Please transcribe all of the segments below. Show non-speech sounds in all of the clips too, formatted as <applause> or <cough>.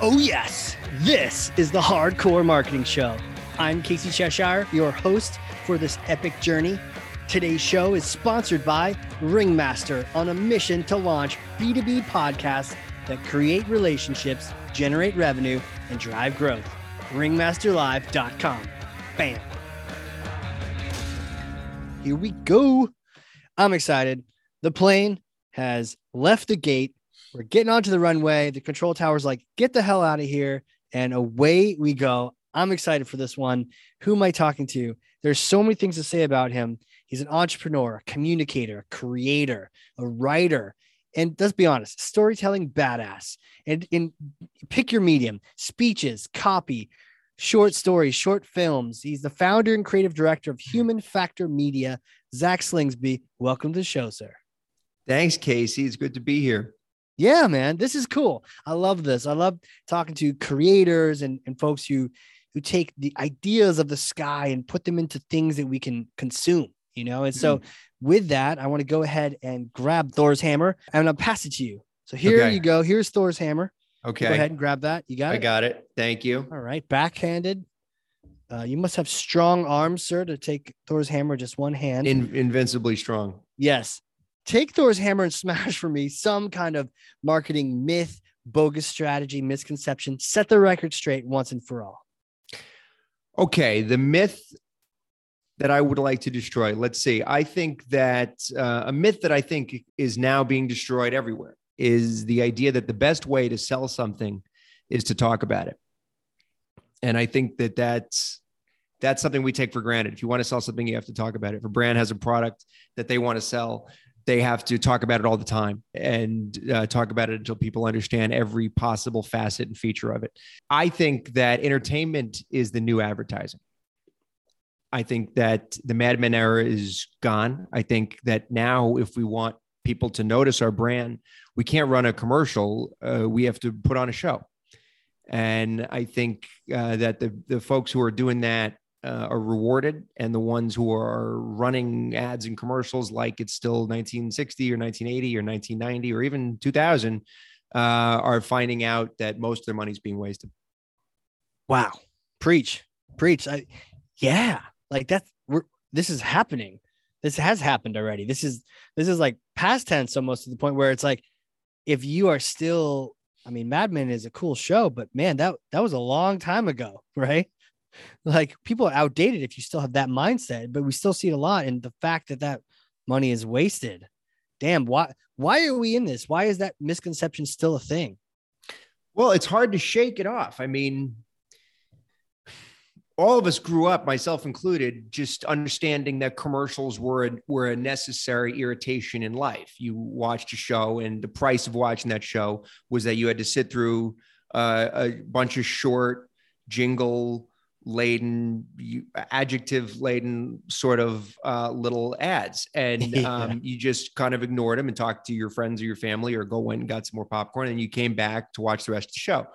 Oh, yes, this is the Hard Corps Marketing Show. I'm Casey Cheshire, your host for this epic journey. Today's show is sponsored by Ringmaster on a mission to launch B2B podcasts that create relationships, generate revenue, and drive growth. Ringmasterlive.com. Bam. Here we go. I'm excited. The plane has left the gate. We're getting onto the runway. The control tower's like, get the hell out of here. And away we go. I'm excited for this one. Who am I talking to? There's so many things to say about him. He's an entrepreneur, a communicator, a creator, a writer, and let's be honest, storytelling badass. And in pick your medium, speeches, copy, short stories, short films. He's the founder and creative director of Human Factor Media. Zack Slingsby, welcome to the show, sir. Thanks, Casey. It's good to be here. Yeah, man, this is cool. I love this. I love talking to creators and, and folks who who take the ideas of the sky and put them into things that we can consume, you know? And so mm-hmm. with that, I want to go ahead and grab Thor's hammer and I'll pass it to you. So here okay. you go. Here's Thor's hammer. Okay. Go ahead and grab that. You got I it? I got it. Thank you. All right. Backhanded. Uh, you must have strong arms, sir, to take Thor's hammer just one hand. In- invincibly strong. Yes. Take Thor's hammer and smash for me some kind of marketing myth, bogus strategy, misconception. Set the record straight once and for all. Okay, the myth that I would like to destroy. Let's see. I think that uh, a myth that I think is now being destroyed everywhere is the idea that the best way to sell something is to talk about it. And I think that that's that's something we take for granted. If you want to sell something, you have to talk about it. If a brand has a product that they want to sell, they have to talk about it all the time and uh, talk about it until people understand every possible facet and feature of it. I think that entertainment is the new advertising. I think that the Mad Men era is gone. I think that now, if we want people to notice our brand, we can't run a commercial. Uh, we have to put on a show. And I think uh, that the, the folks who are doing that uh, are rewarded, and the ones who are running ads and commercials like it's still 1960 or 1980 or 1990 or even 2000 uh, are finding out that most of their money is being wasted. Wow, preach, preach. I, yeah, like that's we're this is happening. This has happened already. This is this is like past tense almost to the point where it's like if you are still I mean, Mad Men is a cool show, but man, that that was a long time ago, <laughs> right? Like people are outdated if you still have that mindset, but we still see it a lot. And the fact that that money is wasted, damn, why, why are we in this? Why is that misconception still a thing? Well, it's hard to shake it off. I mean, all of us grew up, myself included, just understanding that commercials were a, were a necessary irritation in life. You watched a show, and the price of watching that show was that you had to sit through uh, a bunch of short jingle laden, adjective laden sort of uh, little ads. And <laughs> yeah. um, you just kind of ignored them and talked to your friends or your family or go in and got some more popcorn and you came back to watch the rest of the show.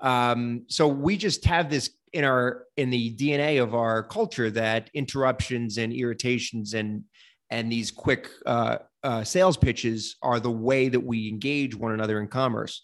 Um, so we just have this in our in the DNA of our culture that interruptions and irritations and and these quick uh, uh, sales pitches are the way that we engage one another in commerce.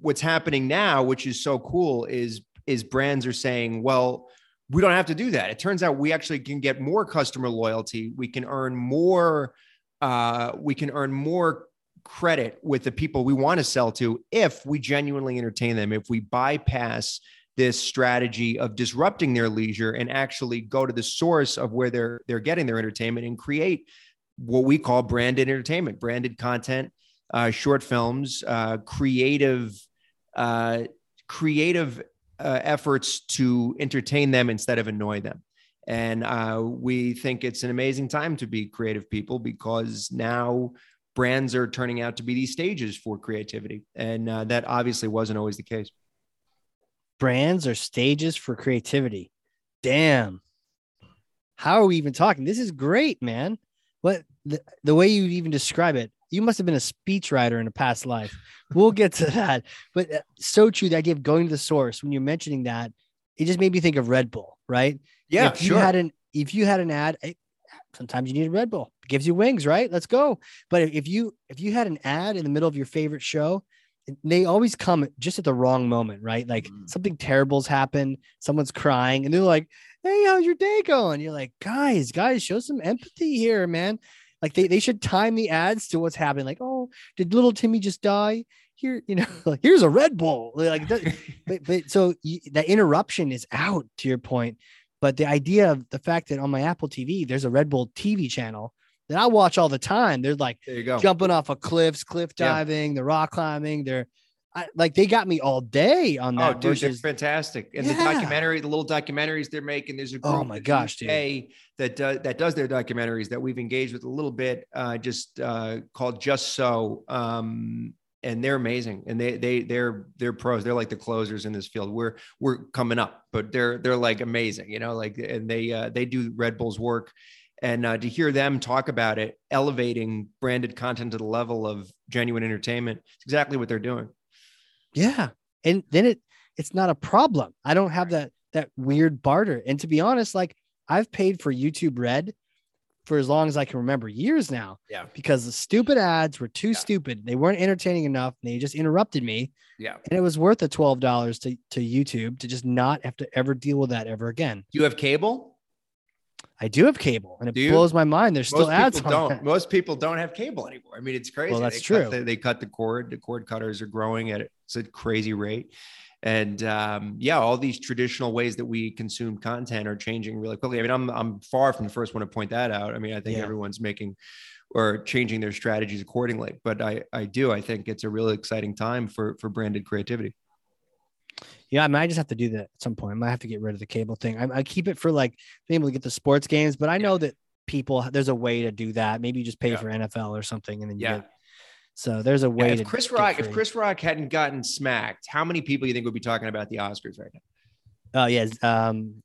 What's happening now, which is so cool, is is brands are saying, well, we don't have to do that. It turns out we actually can get more customer loyalty. We can earn more. Uh, we can earn more credit with the people we want to sell to if we genuinely entertain them. If we bypass this strategy of disrupting their leisure and actually go to the source of where they're they're getting their entertainment and create what we call branded entertainment, branded content, uh, short films, uh, creative, uh, creative uh, efforts to entertain them instead of annoy them. And uh, we think it's an amazing time to be creative people because now brands are turning out to be these stages for creativity. And uh, that obviously wasn't always the case. Brands are stages for creativity. Damn. How are we even talking? This is great, man. What the, the way you even describe it, you must have been a speechwriter in a past life. We'll get to <laughs> that. But uh, so true, the idea of going to the source when you're mentioning that, it just made me think of Red Bull, right? Yeah, if sure. You had an, if you had an ad, sometimes you need a Red Bull. It gives you wings, right? Let's go. But if you if you had an ad in the middle of your favorite show they always come just at the wrong moment, right? Like Mhm. something terrible's happened, someone's crying, and they're like, "Hey, how's your day going?" You're like, "Guys, guys, show some empathy here, man." Like they, they should time the ads to what's happening. Like, oh, did little Timmy just die? Here, you know, <laughs> like here's a Red Bull. Like, that, <laughs> but but so you, that interruption is out to your point. But the idea of the fact that on my Apple TV, there's a Red Bull TV channel that I watch all the time. They're like There you go. jumping off of cliffs, cliff Yeah. diving, the rock climbing. They're I, like they got me all day on that. Oh, that. dude, they're fantastic. And the documentary, the little documentaries they're making. There's a group Oh my gosh, dude. That does that does their documentaries that we've engaged with a little bit, uh, just uh, called Just So. Um, and they're amazing, and they they they're they're pros. They're like the closers in this field. We're we're coming up, but they're they're like amazing, you know. Like and they uh, they do Red Bull's work, and uh, to hear them talk about it, elevating branded content to the level of genuine entertainment, it's exactly what they're doing. Yeah, and then it it's not a problem. I don't have that that weird barter. And to be honest, like I've paid for YouTube Red for as long as I can remember, years now. Yeah. because the stupid ads were too Yeah. stupid. They weren't entertaining enough. And they just interrupted me. Yeah. And it was worth the twelve dollars to to YouTube to just not have to ever deal with that ever again. You have cable? I do have cable, and it blows my mind. There's still ads don't. that. Most people don't have cable anymore. I mean, it's crazy. Well, that's they true. Cut the, they cut the cord. The cord cutters are growing at it's a crazy rate. And um, yeah, all these traditional ways that we consume content are changing really quickly. I mean, I'm I'm far from the first one to point that out. I mean, I think Yeah. everyone's making or changing their strategies accordingly. But I I do. I think it's a really exciting time for for branded creativity. Yeah, I might just have to do that at some point. I might have to get rid of the cable thing. I, I keep it for like being able to get the sports games, but I know that people there's a way to do that. Maybe you just pay Yeah. for NFL or something, and then you Yeah. get. So there's a way Yeah, to. if Chris Rock, if. Chris Rock hadn't gotten smacked, how many people you think would be talking about the Oscars right now? Oh yeah, um,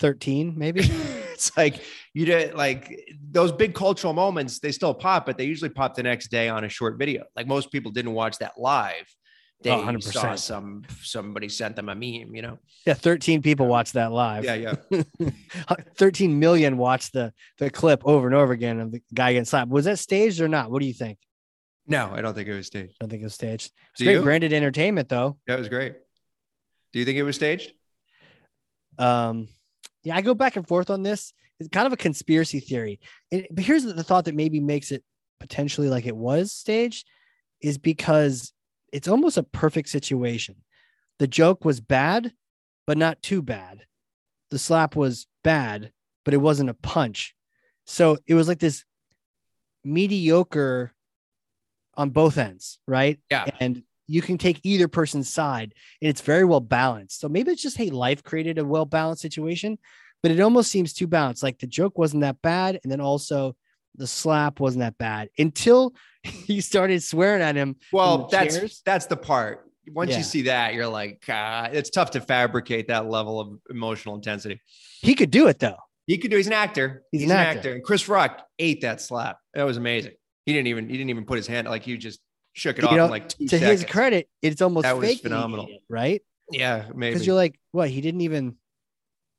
thirteen maybe. <laughs> it's like you did like those big cultural moments they still pop but they usually pop the next day on a short video like most people didn't watch that live they Oh, 100%. saw some somebody sent them a meme you know yeah, thirteen people watched that live. yeah yeah <laughs> 13 million watched the the clip over and over again of the guy getting slapped. Was that staged or not? What do you think? no i don't think it was staged I don't think it was staged. It's great you? branded entertainment though. that was great do you think it was staged Um, yeah, I go back and forth on this. It's kind of a conspiracy theory. And, but here's the thought that maybe makes it potentially like it was staged is because it's almost a perfect situation. The joke was bad, but not too bad. The slap was bad, but it wasn't a punch. So it was like this mediocre on both ends, right? Yeah. And you can take either person's side and it's very well balanced. So maybe it's just, hey, life created a well balanced situation, but it almost seems too balanced. Like the joke wasn't that bad. And then also the slap wasn't that bad until <laughs> he started swearing at him. well that's chairs? that's the part once Yeah. you see that you're like ah, it's tough to fabricate that level of emotional intensity He could do it though. he could do he's an actor He's he's, an actor. actor. and chris rock ate that slap that was amazing he didn't even he didn't even put his hand like he just shook it You off know, like two To seconds. his credit, it's almost That was phenomenal. right? Yeah, maybe. Because you're like, what? He didn't even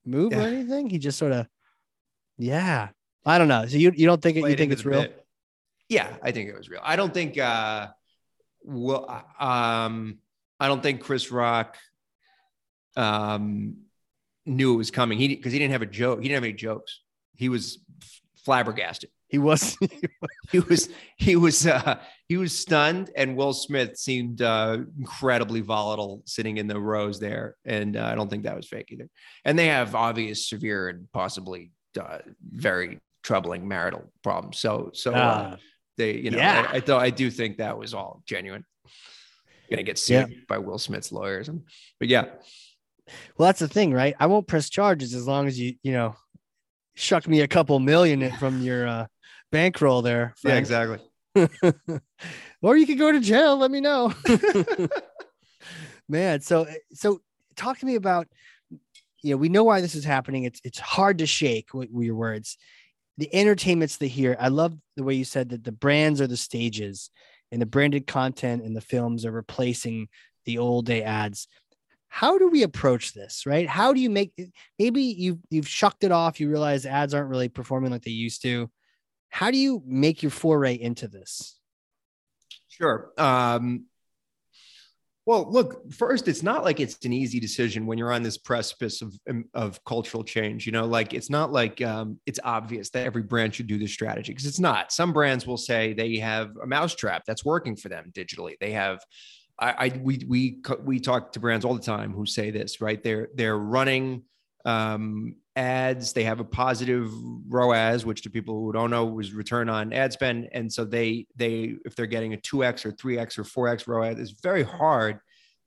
move or anything. He just sort of, yeah. I don't know. So you you don't think it, you think it's real? bit. Yeah, I think it was real. I don't think uh well um I don't think Chris Rock um knew it was coming. He because he didn't have a joke. He didn't have any jokes. He was flabbergasted. <laughs> He was. He was he was uh he was stunned and Will Smith seemed uh incredibly volatile sitting in the rows there and uh, I don't think that was fake either. And they have obvious severe and possibly uh, very troubling marital problems. So so uh, Ah. They you know Yeah. I, I thought I do think that was all genuine. Gonna get sued by Will Smith's lawyers, but yeah, Well, that's the thing, right? I won't press charges as long as you, you know, shuck me a couple million from your uh, bankroll there. <laughs> yeah, exactly. <laughs> or you could go to jail. Let me know, <laughs> man. So, so talk to me about, you know, we know why this is happening. It's it's hard to shake with, with your words. The entertainment's the here. I love the way you said that the brands are the stages, and the branded content and the films are replacing the old day ads. How do we approach this, right? How do you make maybe you've you've shucked it off, you realize ads aren't really performing like they used to. How do you make your foray into this? Sure. Um, Well, look, first, it's not like it's an easy decision when you're on this precipice of, um, of cultural change. You know, like it's not like um, it's obvious that every brand should do this strategy because it's not. Some brands will say they have a mousetrap that's working for them digitally. They have, I, I we we we talk to brands all the time who say this, right? They're they're running um, ads. They have a positive ROAS, which to people who don't know was return on ad spend. And so they they if they're getting a two x or three x or four x ROAS, it's very hard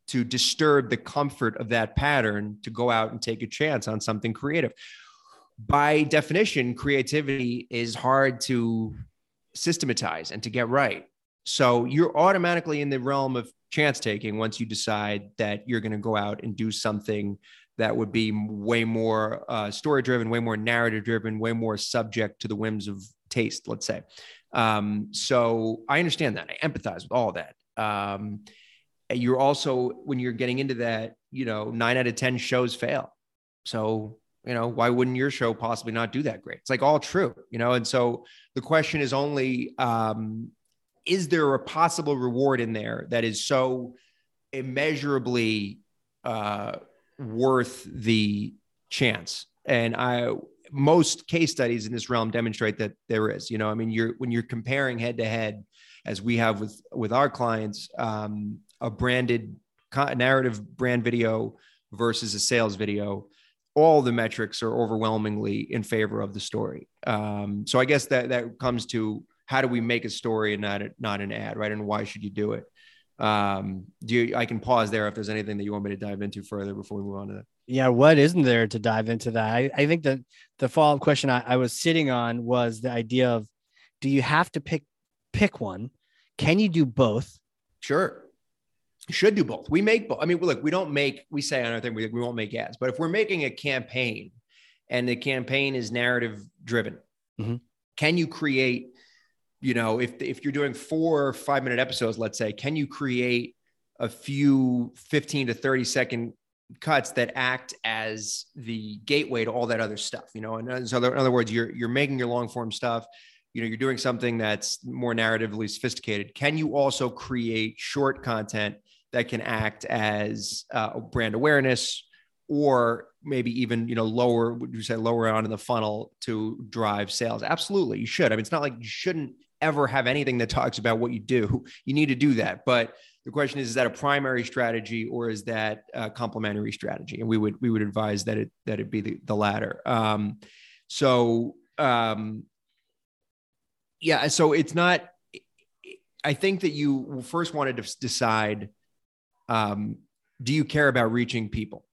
to disturb the comfort of that pattern to go out and take a chance on something creative. By definition, creativity is hard to systematize and to get right. So you're automatically in the realm of chance taking once you decide that you're going to go out and do something that would be way more uh, story driven, way more narrative driven, way more subject to the whims of taste, let's say. Um, so I understand that. I empathize with all that. Um, you're also, when you're getting into that, you know, nine out of 10 shows fail. So, you know, why wouldn't your show possibly not do that great? It's like all true, you know? And so the question is only, um, is there a possible reward in there that is so immeasurably uh, worth the chance. And I most case studies in this realm demonstrate that there is. You know, I mean, you're when you're comparing head to head, as we have with with our clients, um, a branded narrative brand video versus a sales video all the metrics are overwhelmingly in favor of the story. Um, so I guess that that comes to how do we make a story and not a, not an ad, right? And why should you do it? Um, do you, I can pause there if there's anything that you want me to dive into further before we move on to that. Yeah, what isn't there to dive into that? I, I think that the follow up question I, I was sitting on was the idea of do you have to pick pick one? Can you do both? Sure. You should do both. We make both. I mean, look, we don't make, we say on our thing, we, we won't make ads, but if we're making a campaign and the campaign is narrative driven, mm-hmm. can you create you know if if you're doing four five minute episodes let's say can you create a few 15 to 30 second cuts that act as the gateway to all that other stuff you know? And so in other words you're you're making your long form stuff you know you're doing something that's more narratively sophisticated. Can you also create short content that can act as uh, brand awareness or maybe even you know lower would you say lower on in the funnel to drive sales? Absolutely you should. I mean it's not like you shouldn't ever have anything that talks about what you do. You need to do that. But the question is, is that a primary strategy or is that a complementary strategy? And we would we would advise that it that it be the, the latter. Um, so um, yeah, so it's not. I think that you first wanted to decide: um, Do you care about reaching people?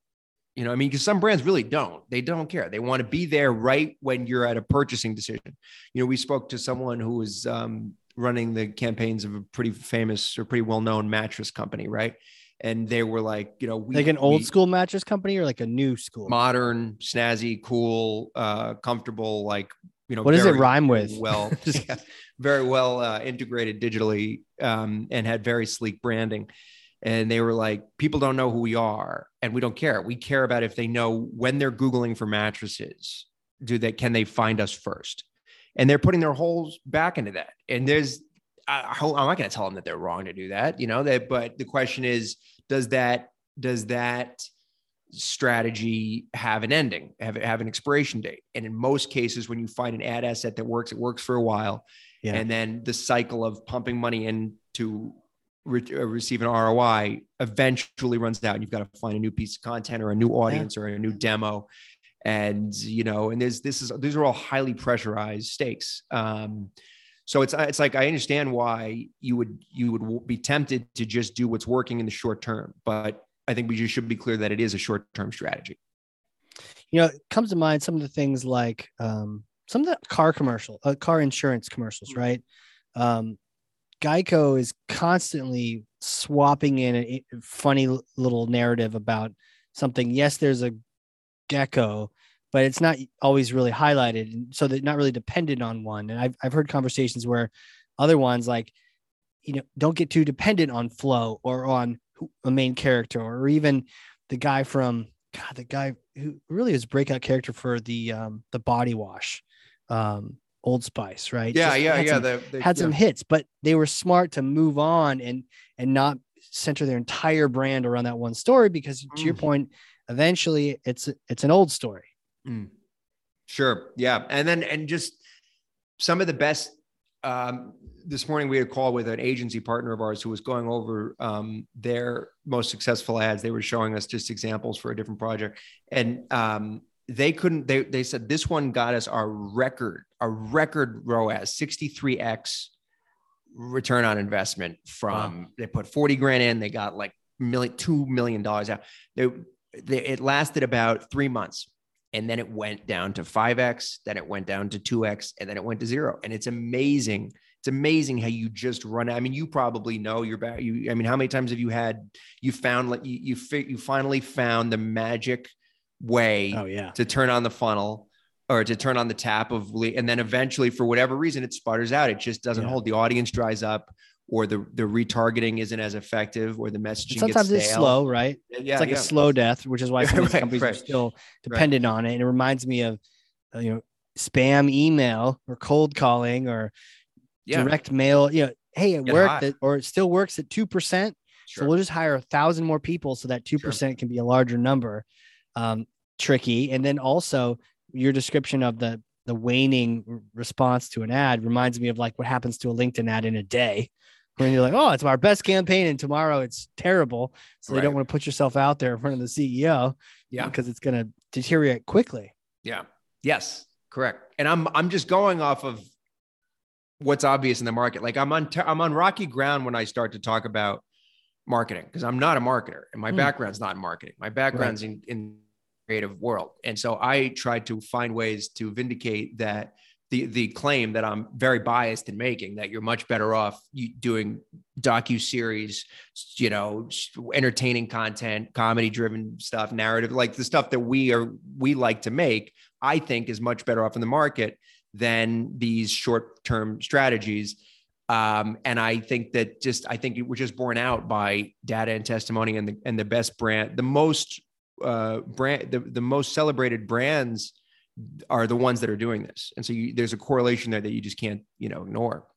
You know, I mean, because some brands really don't. They don't care. They want to be there right when you're at a purchasing decision. You know, we spoke to someone who was um, running the campaigns of a pretty famous or pretty well known mattress company, right? And they were like, you know, we, like an old we, school mattress company or like a new school, modern, snazzy, cool, uh, comfortable, like you know, what does it rhyme with? Well, <laughs> <laughs> very well uh, integrated digitally um, and had very sleek branding and they were like people don't know who we are and we don't care. We care about if they know when they're googling for mattresses do they can they find us first? And they're putting their whole back into that. And there's I, i'm not going to tell them that they're wrong to do that you know that but the question is does that does that strategy have an ending have, have an expiration date? And in most cases when you find an ad asset that works it works for a while. Yeah. and then the cycle of pumping money into re- uh, receive an ROI eventually runs out. And you've got to find a new piece of content or a new audience yeah. or a new demo. And you know, and there's this is these are all highly pressurized stakes. Um, so it's it's like I understand why you would you would be tempted to just do what's working in the short term, but I think we just should be clear that it is a short term strategy. You know, it comes to mind some of the things like um, some of the car commercial, uh, car insurance commercials, mm-hmm. right? Um, Geico is constantly swapping in a funny little narrative about something. Yes, there's a gecko, but it's not always really highlighted. And so they're not really dependent on one. And I've, I've heard conversations where other ones like, you know, don't get too dependent on Flo or on a main character or even the guy from God, the guy who really is breakout character for the um, the body wash. Um, Old Spice, right? Yeah, Just yeah, yeah. Some, the, the, had yeah. some hits, but they were smart to move on and and not center their entire brand around that one story because to your Mm. point, eventually it's it's an old story. Mm. Sure. Yeah. And then, and just some of the best. Um, this morning we had a call with an agency partner of ours who was going over um, their most successful ads. They were showing us just examples for a different project, and um, they couldn't. They they said this one got us our record, a record ROAS, sixty three x return on investment from. They put forty grand in. They got like million two million dollars out. They, they it lasted about three months and then it went down to 5x then it went down to 2x and then it went to zero and it's amazing it's amazing how you just run i mean you probably know you're back you i mean how many times have you had you found like you you, you finally found the magic way Oh yeah. to turn on the funnel or to turn on the tap of and then eventually for whatever reason it sputters out it just doesn't Yeah. hold the audience dries up or the the retargeting isn't as effective or the messaging Sometimes it's slow, right? yeah it's like yeah. a slow death, which is why <laughs> some Right, companies are still dependent on it. And it reminds me of, uh, you know, spam email or cold calling or yeah direct mail. You know, hey, it Get worked at, or it still works at two percent. So we'll just hire a thousand more people so that two percent can be a larger number. Um, tricky, and then also your description of the the waning response to an ad reminds me of like what happens to a LinkedIn ad in a day. When you're like, oh, it's our best campaign, and tomorrow it's terrible. So you don't want to put yourself out there in front of the CEO yeah because it's going to deteriorate quickly. Yeah. Yes. Correct. And I'm I'm just going off of what's obvious in the market. Like I'm on I'm on rocky ground when I start to talk about marketing because I'm not a marketer and my Hmm. background's not in marketing. My background's in in creative world. And so I tried to find ways to vindicate that the the claim that I'm very biased in making that you're much better off doing docu series, you know, entertaining content, comedy driven stuff, narrative, like the stuff that we are we like to make. I think is much better off in the market than these short term strategies. Um, and I think that just I think we're just borne out by data and testimony and the and the best brand, the most uh, brand, the, the most celebrated brands are the ones that are doing this. And so you, there's a correlation there that you just can't, you know, ignore.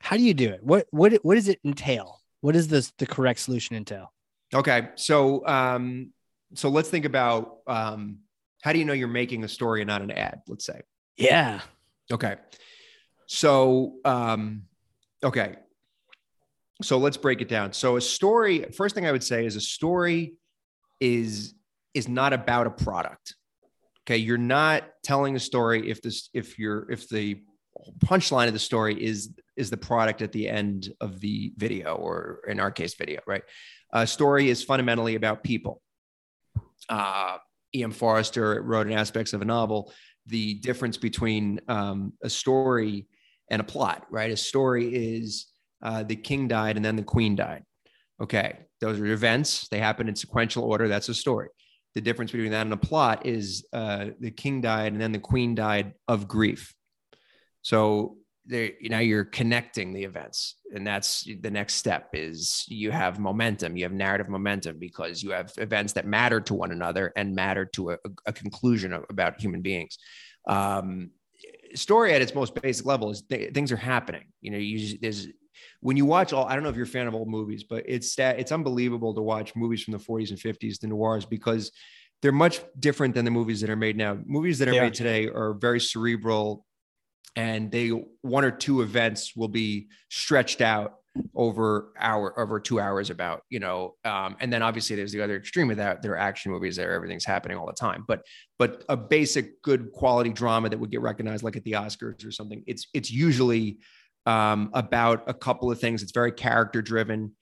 How do you do it? What what what does it entail? What does this the correct solution entail? Okay. So, um, so let's think about, um, how do you know you're making a story and not an ad? Let's say. Yeah. Okay. So, um, okay. So let's break it down. So a story, first thing I would say is a story is is not about a product. Okay, you're not telling a story if this if you're if the punchline of the story is is the product at the end of the video or in our case video, right? A story is fundamentally about people. Uh, E.M. Forster wrote in aspects of a novel the difference between um, a story and a plot, right? A story is uh, the king died and then the queen died. Okay, those are events. They happen in sequential order. That's a story. The difference between that and a plot is uh, the king died and then the queen died of grief. So there, now you're connecting the events, and that's the next step. Is you have momentum, you have narrative momentum because you have events that matter to one another and matter to a, a conclusion of, about human beings. Um, story at its most basic level is th- things are happening. You know, you there's when you watch all. I don't know if you're a fan of old movies, but it's that it's unbelievable to watch movies from the 40s and 50s, the noirs, because they're much different than the movies that are made now. Movies that are They made today are very cerebral, and they one or two events will be stretched out over hour over two hours about you know um, and then obviously there's the other extreme of that there are action movies there everything's happening all the time but but a basic good quality drama that would get recognized like at the oscars or something it's it's usually um, about a couple of things. It's very character driven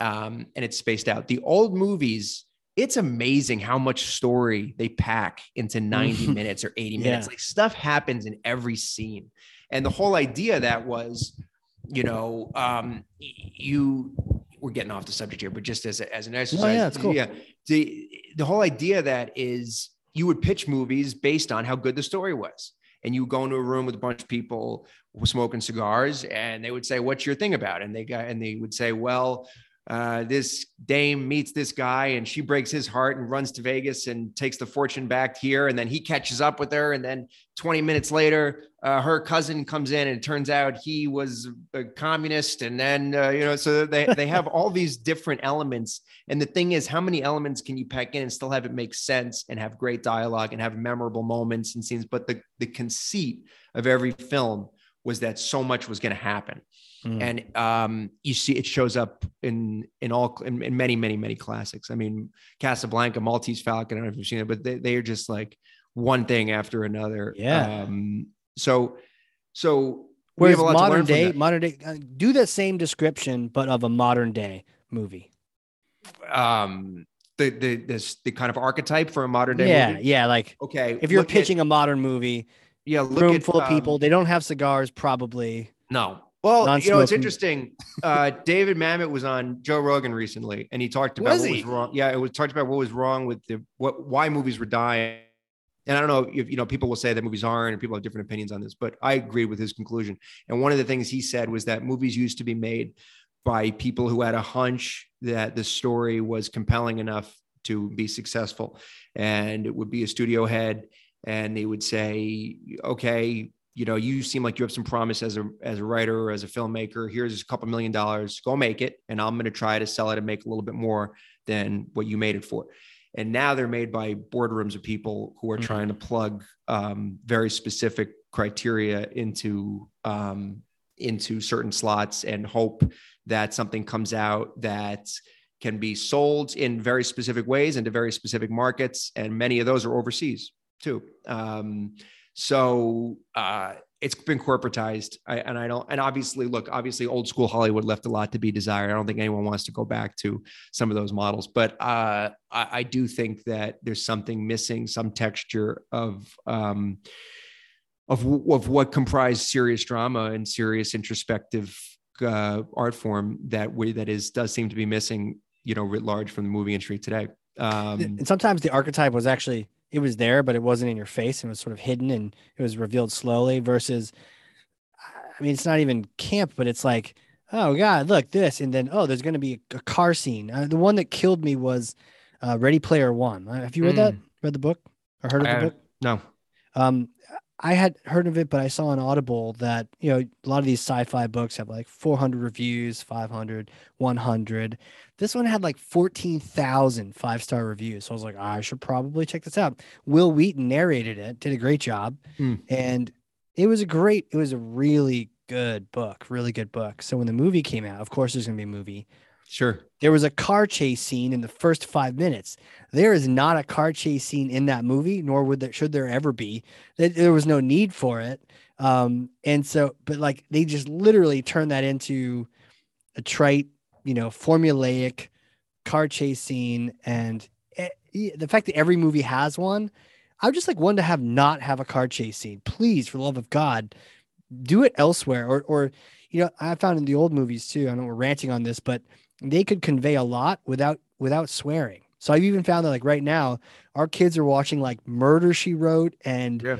um, and it's spaced out. The old movies it's amazing how much story they pack into 90 minutes or 80 minutes. Yeah. like stuff happens in every scene. And the whole idea that was you know, um, you we're getting off the subject here but just as, as an exercise yeah, it's cool. yeah the the whole idea that is you would pitch movies based on how good the story was and you go into a room with a bunch of people smoking cigars and they would say what's your thing about? And they got and they would say well uh, this dame meets this guy and she breaks his heart and runs to Vegas and takes the fortune back here. And then he catches up with her. And then 20 minutes later, uh, her cousin comes in and it turns out he was a communist. And then, uh, you know, so they, they have all <laughs> these different elements. And the thing is, how many elements can you pack in and still have it make sense and have great dialogue and have memorable moments and scenes? But the, the conceit of every film was that so much was going to happen. Mm. And um, you see it shows up in in all in, in, many many many classics. I mean, Casablanca, Maltese Falcon. I don't know if you've seen it, but they, they are just like one thing after another. Yeah. Um, so so whereas modern day modern day uh, do the same description but of a modern day movie. Um, the the this the kind of archetype for a modern day yeah movie? yeah like okay if you're pitching at, a modern movie yeah room at, full of people um, they don't have cigars probably no well, you know, it's interesting. Uh, David Mamet was on Joe Rogan recently, and he talked about was what he? was wrong. Yeah, it was talked about what was wrong with the what why movies were dying. And I don't know if you know people will say that movies aren't, and people have different opinions on this, but I agree with his conclusion. And one of the things he said was that movies used to be made by people who had a hunch that the story was compelling enough to be successful, and it would be a studio head, and they would say, "Okay, you know, you seem like you have some promise as a as a writer or as a filmmaker. Here's a couple million dollars. Go make it, and I'm going to try to sell it and make a little bit more than what you made it for. And now they're made by boardrooms of people who are mm-hmm. trying to plug um, very specific criteria into um, into certain slots and hope that something comes out that can be sold in very specific ways into very specific markets, and many of those are overseas too. Um, so uh, it's been corporatized, I, and I don't. And obviously, look, obviously, old school Hollywood left a lot to be desired. I don't think anyone wants to go back to some of those models, but uh, I, I, do think that there's something missing, some texture of. Um, of, of what comprised serious drama and serious introspective uh, art form that we that is does seem to be missing, you know, writ large from the movie industry today. Um, and sometimes the archetype was actually it was there, but it wasn't in your face and was sort of hidden and it was revealed slowly versus, I mean, it's not even camp, but it's like, oh God, look this. And then, oh, there's going to be a, car scene. Uh, the one that killed me was uh, Ready Player One. Uh, have you read mm. that? Read the book or heard of the book? No. Um, I had heard of it, but I saw on Audible that, you know, a lot of these sci-fi books have like 400 reviews, 500, 100. This one had like 14,000 five-star reviews. So I was like, I should probably check this out. Wil Wheaton narrated it, did a great job. Mm. And it was a great, it was a really good book, really good book. So when the movie came out, of course there's going to be a movie. Sure. There was a car chase scene in the first five minutes. There is not a car chase scene in that movie, nor would there should there ever be. There was no need for it. Um, and so, but like they just literally turned that into a trite, you know, formulaic car chase scene. And it, the fact that every movie has one, I would just like one to have not have a car chase scene. Please, for the love of God, do it elsewhere. Or, or, you know, I found in the old movies too. I know we're ranting on this, but they could convey a lot without without swearing. So I've even found that like right now, our kids are watching like Murder She Wrote and yeah.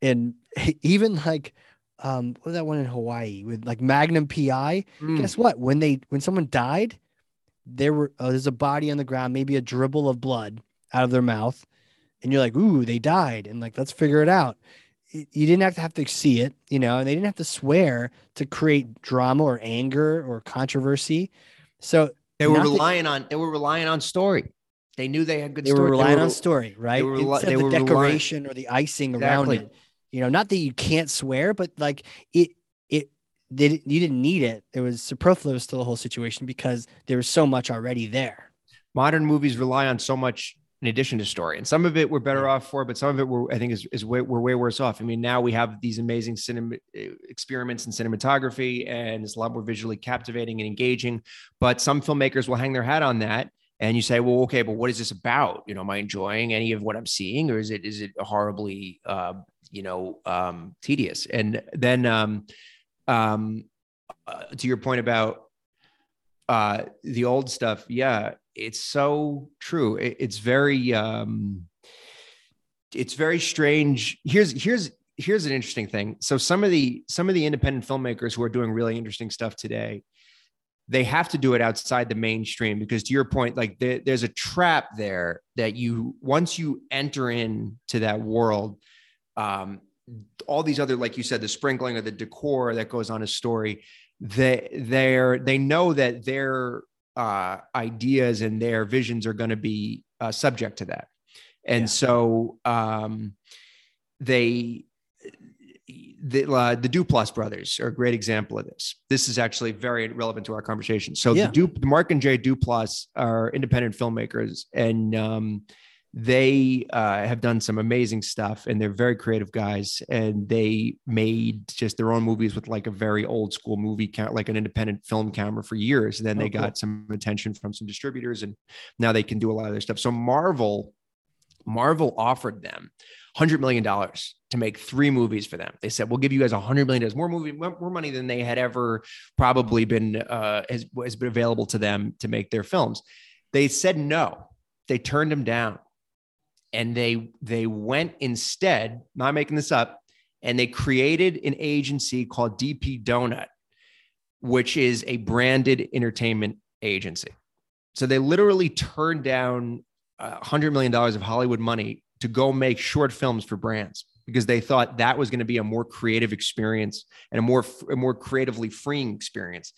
and <laughs> even like um what was that one in Hawaii with like Magnum PI? Mm. Guess what? When they when someone died, there were uh, there's a body on the ground, maybe a dribble of blood out of their mouth, and you're like, ooh, they died, and like let's figure it out. You didn't have to have to see it, you know, and they didn't have to swear to create drama or anger or controversy. So they were relying on they were relying on story. They knew they had good. They story. were relying they were, on story, right? They were, Instead they of the decoration relying, or the icing exactly. around it. You know, not that you can't swear, but like it, it, did you didn't need it. It was superfluous to the whole situation because there was so much already there. Modern movies rely on so much in addition to story. And some of it we're better off for, but some of it we're, I think is, is way, we're way worse off. I mean, now we have these amazing cinema eh, experiments in cinematography and it's a lot more visually captivating and engaging, but some filmmakers will hang their hat on that. And you say, well, okay, but what is this about? You know, am I enjoying any of what I'm seeing or is it, is it horribly, uh, you know, um, tedious? And then, um, um, uh, to your point about uh, the old stuff, yeah, it's so true. It, it's very um, it's very strange. Here's here's here's an interesting thing. So some of the some of the independent filmmakers who are doing really interesting stuff today, they have to do it outside the mainstream because to your point like there, there's a trap there that you once you enter into that world um, all these other like you said the sprinkling of the decor that goes on a story they they're they know that their uh, ideas and their visions are going to be uh, subject to that and yeah. so um, they the uh, the Duplass brothers are a great example of this. This is actually very relevant to our conversation. So yeah. the, du- the Mark and Jay Duplass are independent filmmakers, and um, they uh, have done some amazing stuff, and they're very creative guys. And they made just their own movies with like a very old school movie, count, like an independent film camera for years. And then oh, they got some attention from some distributors, and now they can do a lot of their stuff. So Marvel, Marvel offered them hundred million dollars to make three movies for them. They said, "We'll give you guys a hundred million dollars more movie, more money than they had ever probably been uh, has, has been available to them to make their films." They said no. They turned them down, and they they went instead. Not making this up, and they created an agency called DP Donut, which is a branded entertainment agency. So they literally turned down a hundred million of Hollywood money to go make short films for brands because they thought that was going to be a more creative experience and a more a more creatively freeing experience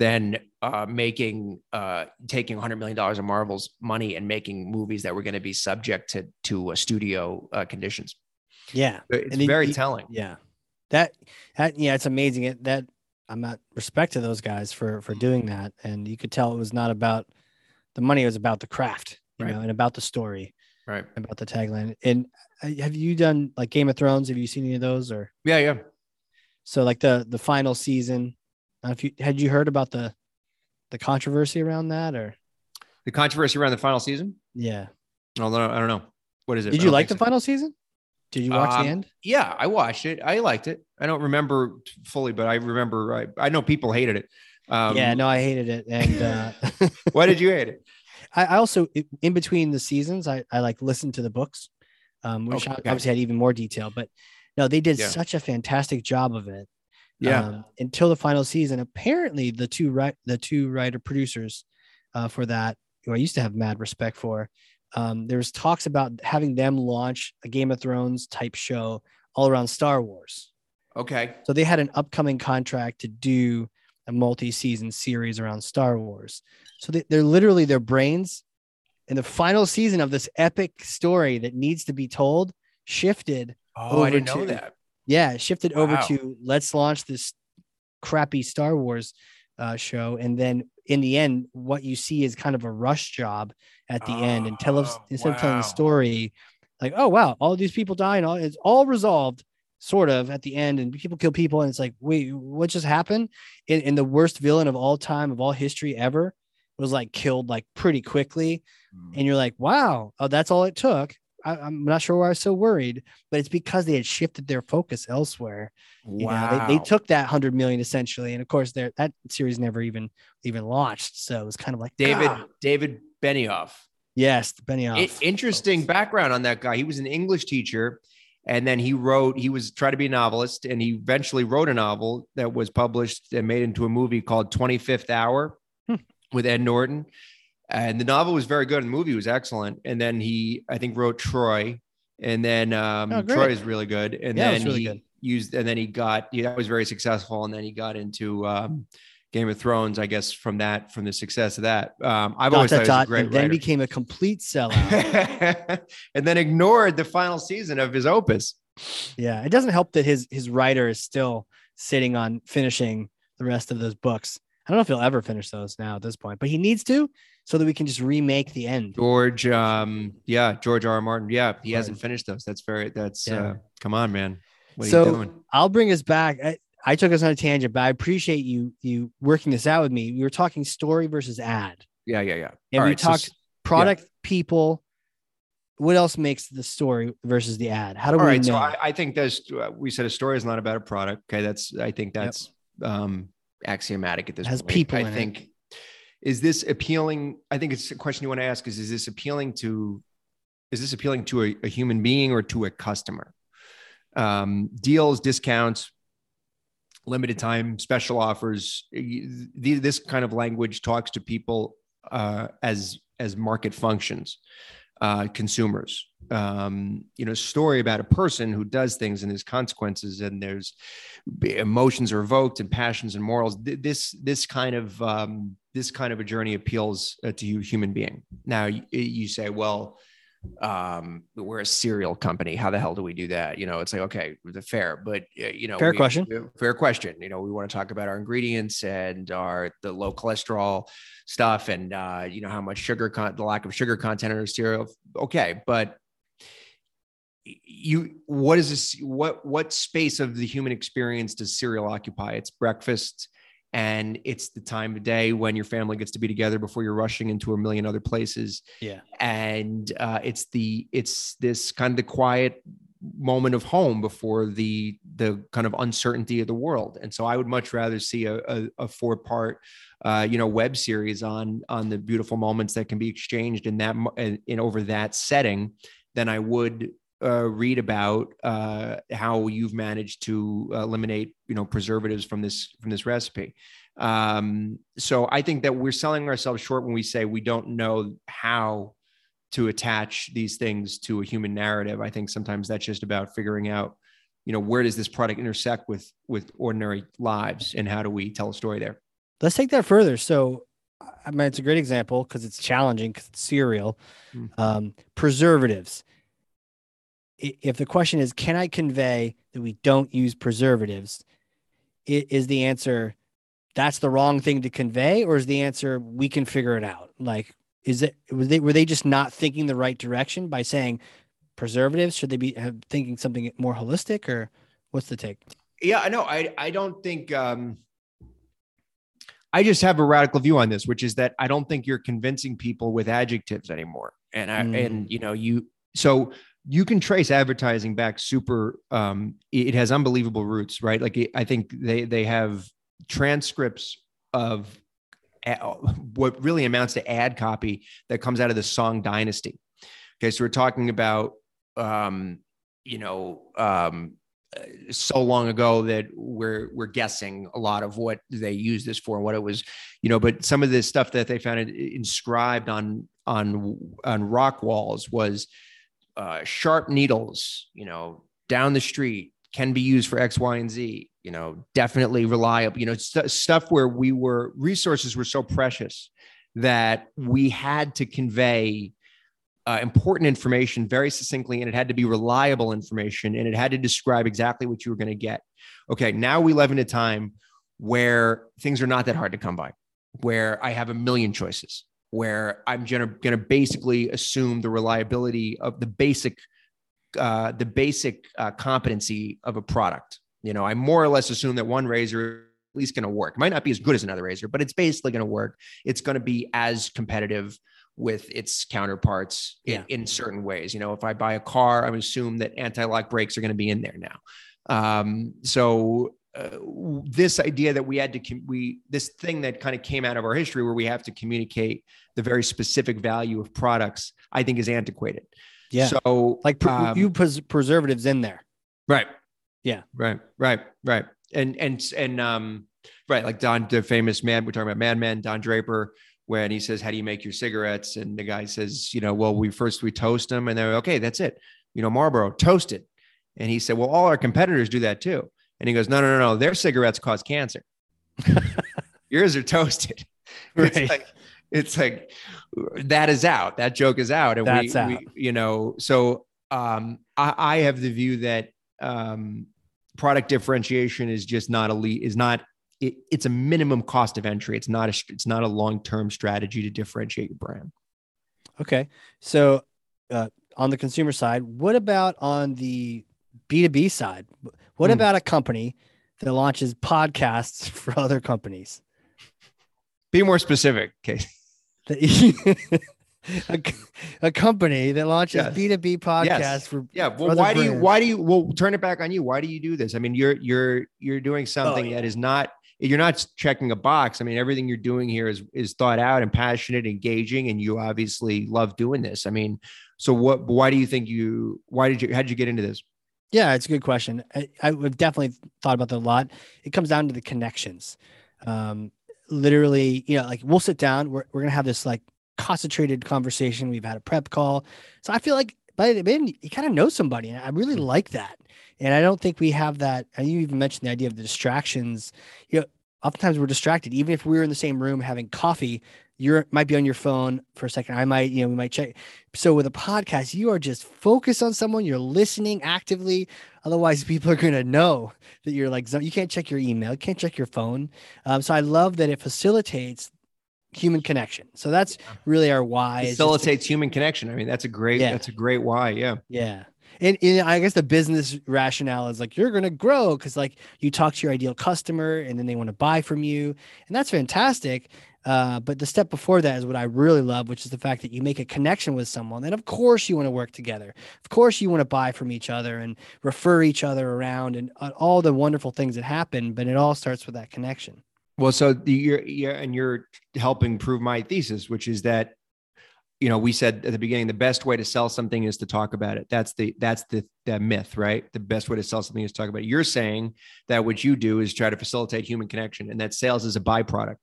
than uh, making uh, taking 100 million dollars of Marvel's money and making movies that were going to be subject to to uh, studio conditions. Yeah, it's and very telling. Yeah, that that yeah, it's amazing. It that I'm not respect to those guys for for doing that, and you could tell it was not about the money; it was about the craft, you right. know, and about the story right about the tagline and uh, have you done like game of thrones have you seen any of those or yeah yeah so like the the final season if you had you heard about the the controversy around that or the controversy around the final season yeah no, i don't know what is it did you like the so. final season did you watch um, the end yeah i watched it i liked it i don't remember fully but i remember i, I know people hated it um, yeah no i hated it and uh <laughs> why did you hate it <laughs> I, I also in between the seasons, I, I like listened to the books, um, which okay. obviously had even more detail. But no, they did yeah. such a fantastic job of it. Yeah. Um, until the final season, apparently the two right the two writer producers uh, for that, who I used to have mad respect for, um, was talks about having them launch a Game of Thrones type show all around Star Wars. Okay. So they had an upcoming contract to do a multi-season series around Star Wars. So they, they're literally their brains in the final season of this epic story that needs to be told shifted. Oh, I didn't to, know that. Yeah, shifted wow. over to let's launch this crappy Star Wars uh, show, and then in the end, what you see is kind of a rush job at the oh, end, and tell us instead wow. of telling the story, like, oh wow, all these people dying, all it's all resolved sort of at the end and people kill people and it's like wait what just happened in, in the worst villain of all time of all history ever was like killed like pretty quickly mm. and you're like wow oh that's all it took I, am not sure why I was so worried, but it's because they had shifted their focus elsewhere. Wow. You know, they, they, took that hundred million essentially, and of course, there that series never even even launched. So it was kind of like David ah. David Benioff. Yes, Benioff. It, interesting background on that guy. He was an English teacher and then he wrote, he was trying to be a novelist, and he eventually wrote a novel that was published and made into a movie called 25th Hour hmm. with Ed Norton. And the novel was very good, and the movie was excellent. And then he, I think, wrote Troy, and then um, oh, Troy is really good. And yeah, then really he good. used, and then he got, he was very successful, and then he got into um, Game of Thrones, I guess, from that, from the success of that. Um, I've dot, always dot, thought great and then became a complete sellout, <laughs> and then ignored the final season of his opus. Yeah, it doesn't help that his his writer is still sitting on finishing the rest of those books. I don't know if he'll ever finish those now at this point, but he needs to so that we can just remake the end. George, um, yeah, George R. R. Martin, yeah, he right. hasn't finished those. That's very, that's, yeah. uh, come on, man. What so I'll bring us back. I, I took us on a tangent, but I appreciate you you working this out with me. We were talking story versus ad. Yeah, yeah, yeah. And All we right, talked so, product, yeah. people. What else makes the story versus the ad? How do All we right, know? So I, I think there's uh, we said a story is not about a product. Okay, that's I think that's yep. um, axiomatic at this Has point. people. I think. It. Is this appealing? I think it's a question you want to ask. Is is this appealing to? Is this appealing to a, a human being or to a customer? Um, deals, discounts, limited time special offers. This kind of language talks to people uh, as as market functions, uh, consumers. Um, you know, story about a person who does things and there's consequences and there's emotions are evoked and passions and morals. This this kind of um, this kind of a journey appeals uh, to you, human being. Now you, you say, well um we're a cereal company. How the hell do we do that? You know it's like okay the fair but uh, you know fair we, question. fair question. You know we want to talk about our ingredients and our the low cholesterol stuff and uh you know how much sugar con the lack of sugar content in our cereal. Okay but you what is this what what space of the human experience does cereal occupy? It's breakfast and it's the time of day when your family gets to be together before you're rushing into a million other places. Yeah. And uh, it's the it's this kind of the quiet moment of home before the the kind of uncertainty of the world. And so i would much rather see a, a, a four part uh, you know web series on on the beautiful moments that can be exchanged in that in, in over that setting than i would uh, read about uh, how you've managed to eliminate, you know, preservatives from this from this recipe. Um, so I think that we're selling ourselves short when we say we don't know how to attach these things to a human narrative. I think sometimes that's just about figuring out, you know, where does this product intersect with with ordinary lives, and how do we tell a story there? Let's take that further. So, I mean, it's a great example because it's challenging because it's cereal. Mm-hmm. Um, preservatives if the question is, can I convey that we don't use preservatives? Is the answer that's the wrong thing to convey, or is the answer we can figure it out? Like, is it was they were they just not thinking the right direction by saying preservatives? Should they be thinking something more holistic, or what's the take? Yeah, I know. I I don't think. um I just have a radical view on this, which is that I don't think you're convincing people with adjectives anymore. And I, mm. and you know, you so you can trace advertising back super um, it has unbelievable roots right? Like i think they they have transcripts of what really amounts to ad copy that comes out of the song dynasty. Okay so we're talking about um, you know um, so long ago that we're we're guessing a lot of what they used this for and what it was you know but some of the stuff that they found inscribed on on on rock walls was uh, sharp needles, you know, down the street can be used for X, Y, and Z. You know, definitely reliable. You know, st- stuff where we were resources were so precious that we had to convey uh, important information very succinctly, and it had to be reliable information, and it had to describe exactly what you were going to get. Okay, now we live in a time where things are not that hard to come by, where I have a million choices where I'm going to basically assume the reliability of the basic uh, the basic uh, competency of a product. You know, I more or less assume that one razor at least going to work. It might not be as good as another razor, but it's basically going to work. It's going to be as competitive with its counterparts yeah. in, in, certain ways. You know, if I buy a car, I would assume that anti-lock brakes are going to be in there now. Um, so uh, this idea that we had to com- we this thing that kind of came out of our history where we have to communicate the very specific value of products i think is antiquated. Yeah. So like um, you put preservatives in there. Right. Yeah. Right right right. And and and um right like don the famous man we're talking about Mad Men don draper when he says how do you make your cigarettes? And the guy says you know well we first we toast them and they're okay that's it. You know marlboro toasted and he said well all our competitors do that too and he goes, no, no, no, no. Their cigarettes cause cancer. <laughs> Yours are toasted. Right. It's like, it's like that is out. That joke is out. And That's we, out. We, you know, so um, I, I have the view that um, product differentiation is just not elite, is not it, it's a minimum cost of entry. It's not a it's not a long term strategy to differentiate your brand. Okay, so uh, on the consumer side, what about on the B two B side? What mm. about a company that launches podcasts <laughs> for other companies? Be more specific, Casey. <laughs> a, a company that launches B two B podcasts yes. for yeah. Well, why brands. do you why do you well turn it back on you? Why do you do this? I mean, you're you're you're doing something oh, yeah. that is not you're not checking a box. I mean, everything you're doing here is is thought out and passionate, engaging, and you obviously love doing this. I mean, so what? Why do you think you? Why did you? How did you get into this? Yeah, it's a good question. I, I've definitely thought about that a lot. It comes down to the connections. Um, literally, you know, like we'll sit down, we're, we're gonna have this like concentrated conversation. We've had a prep call. So I feel like by the end, you kind of know somebody. And I really Hmm. like that. And I don't think we have that. And you even mentioned the idea of the distractions. You know, oftentimes we're distracted, even if we're in the same room having coffee, you might be on your phone for a second. I might, you know, we might check. So with a podcast, you are just focused on someone, you're listening actively. Otherwise, people are going to know that you're like, you can't check your email, you can't check your phone. Um, so I love that it facilitates human connection. So that's really our why. Facilitates human connection. I mean, that's a great. Yeah. That's a great why. Yeah. Yeah. And, and I guess the business rationale is like you're going to grow because like you talk to your ideal customer and then they want to buy from you, and that's fantastic. Uh, but the step before that is what I really love, which is the fact that you make a connection with someone. And of course, you want to work together. Of course, you want to buy from each other and refer each other around and uh, all the wonderful things that happen. But it all starts with that connection. Well, so you're, you're and you're helping prove my thesis, which is that, you know, we said at the beginning, the best way to sell something is to talk about it. That's the that's the that myth, right? The best way to sell something is to talk about it. You're saying that what you do is try to facilitate human connection, and that sales is a byproduct.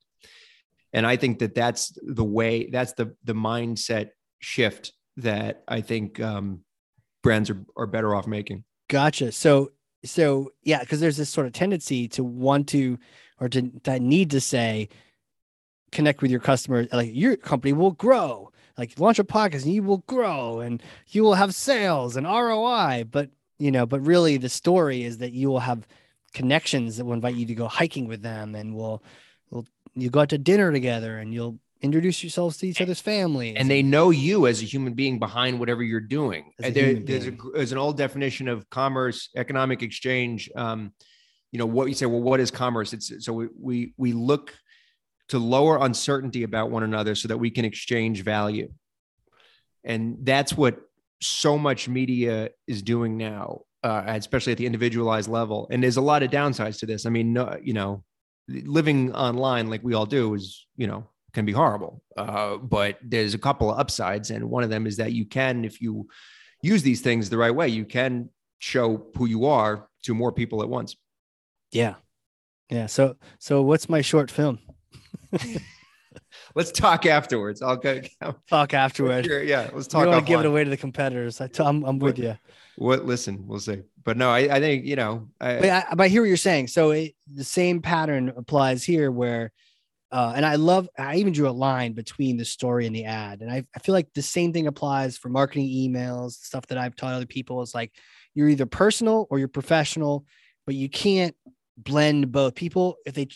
And I think that that's the way. That's the the mindset shift that I think um, brands are are better off making. Gotcha. So, so yeah, because there's this sort of tendency to want to, or to that need to say, connect with your customer. Like your company will grow. Like launch a podcast and you will grow, and you will have sales and ROI. But you know, but really, the story is that you will have connections that will invite you to go hiking with them, and will you go out to dinner together, and you'll introduce yourselves to each other's families. and they know you as a human being behind whatever you're doing. A there- there's a there's an old definition of commerce, economic exchange. Um, you know what you say. Well, what is commerce? It's so we we we look to lower uncertainty about one another so that we can exchange value, and that's what so much media is doing now, uh, especially at the individualized level. And there's a lot of downsides to this. I mean, no, you know, living online like we all do is you know can be horrible. Uh, but there's a couple of upsides, and one of them is that you can, if you use these things the right way, you can show who you are to more people at once. yeah, yeah. So, so what's my short film? <laughs> Let's talk afterwards. I'll go. <laughs> Talk afterwards. Yeah, let's talk. don't to give it away to the competitors. I t- I'm, I'm with you. What? Listen, we'll see. But no, I, I think you know. I, But I, but I hear what you're saying. So it, the same pattern applies here where, uh, and I love, I even drew a line between the story and the ad. And I, I feel like the same thing applies for marketing emails, stuff that I've taught other people is like, you're either personal or you're professional, but you can't blend both people. If they,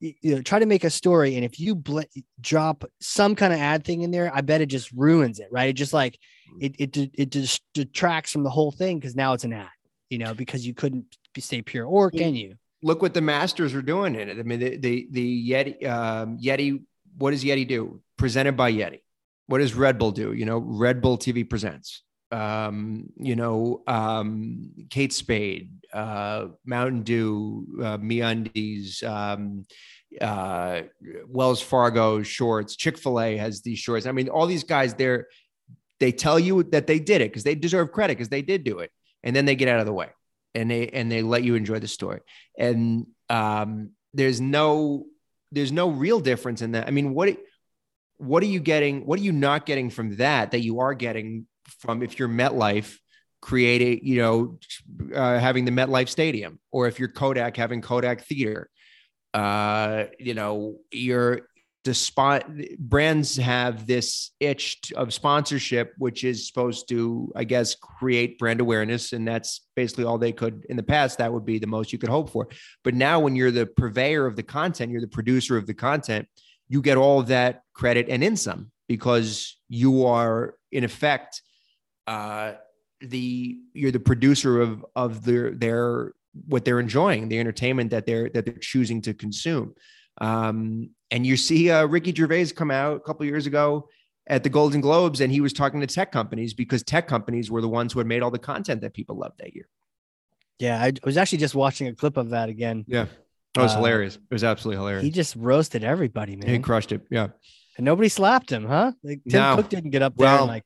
you know, try to make a story and if you bl- drop some kind of ad thing in there, I bet it just ruins it. Right. It just like, it, it, it just detracts from the whole thing. Cause now it's an ad, you know, because you couldn't be, stay pure or can you? look what the masters are doing in it. I mean, the the, the Yeti um, Yeti. What does Yeti do? Presented by Yeti. What does Red Bull do? You know, Red Bull TV presents. Um, you know, um, Kate Spade, uh, Mountain Dew, uh, MeUndies, um, uh, Wells Fargo shorts. Chick Fil A has these shorts. I mean, all these guys, they're they tell you that they did it because they deserve credit because they did do it, and then they get out of the way and they and they let you enjoy the story and um, there's no there's no real difference in that. I mean, what what are you getting? What are you not getting from that that you are getting from if you're MetLife creating, you know, uh, having the MetLife Stadium, or if you're Kodak having Kodak Theater, uh, you know, you're the spot brands have this itch of sponsorship, which is supposed to, I guess, create brand awareness. And that's basically all they could in the past. That would be the most you could hope for. But now, when you're the purveyor of the content, you're the producer of the content, you get all of that credit and in some because you are, in effect, uh, the you're the producer of of their their what they're enjoying, the entertainment that they're that they're choosing to consume. Um, and you see uh, Ricky Gervais come out a couple years ago at the Golden Globes, and he was talking to tech companies because tech companies were the ones who had made all the content that people loved that year. Yeah, I was actually just watching a clip of that again. Yeah, that was Uh, hilarious. It was absolutely hilarious. He just roasted everybody, man. He crushed it. Yeah, and nobody slapped him, huh? Like Tim No. Cook didn't get up there Well, and like,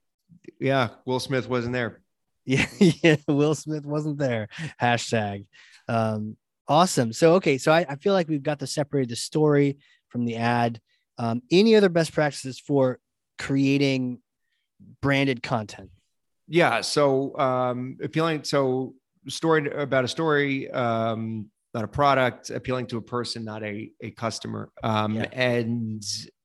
yeah. Will Smith wasn't there. <laughs> Yeah, yeah. Will Smith wasn't there. Hashtag. Um, awesome. So okay, so I, I feel like we've got to separate the story from the ad. Um, any other best practices for creating branded content? Yeah. So um, appealing. So story about a story, um, not a product, appealing to a person, not a a customer. Um, Yeah. And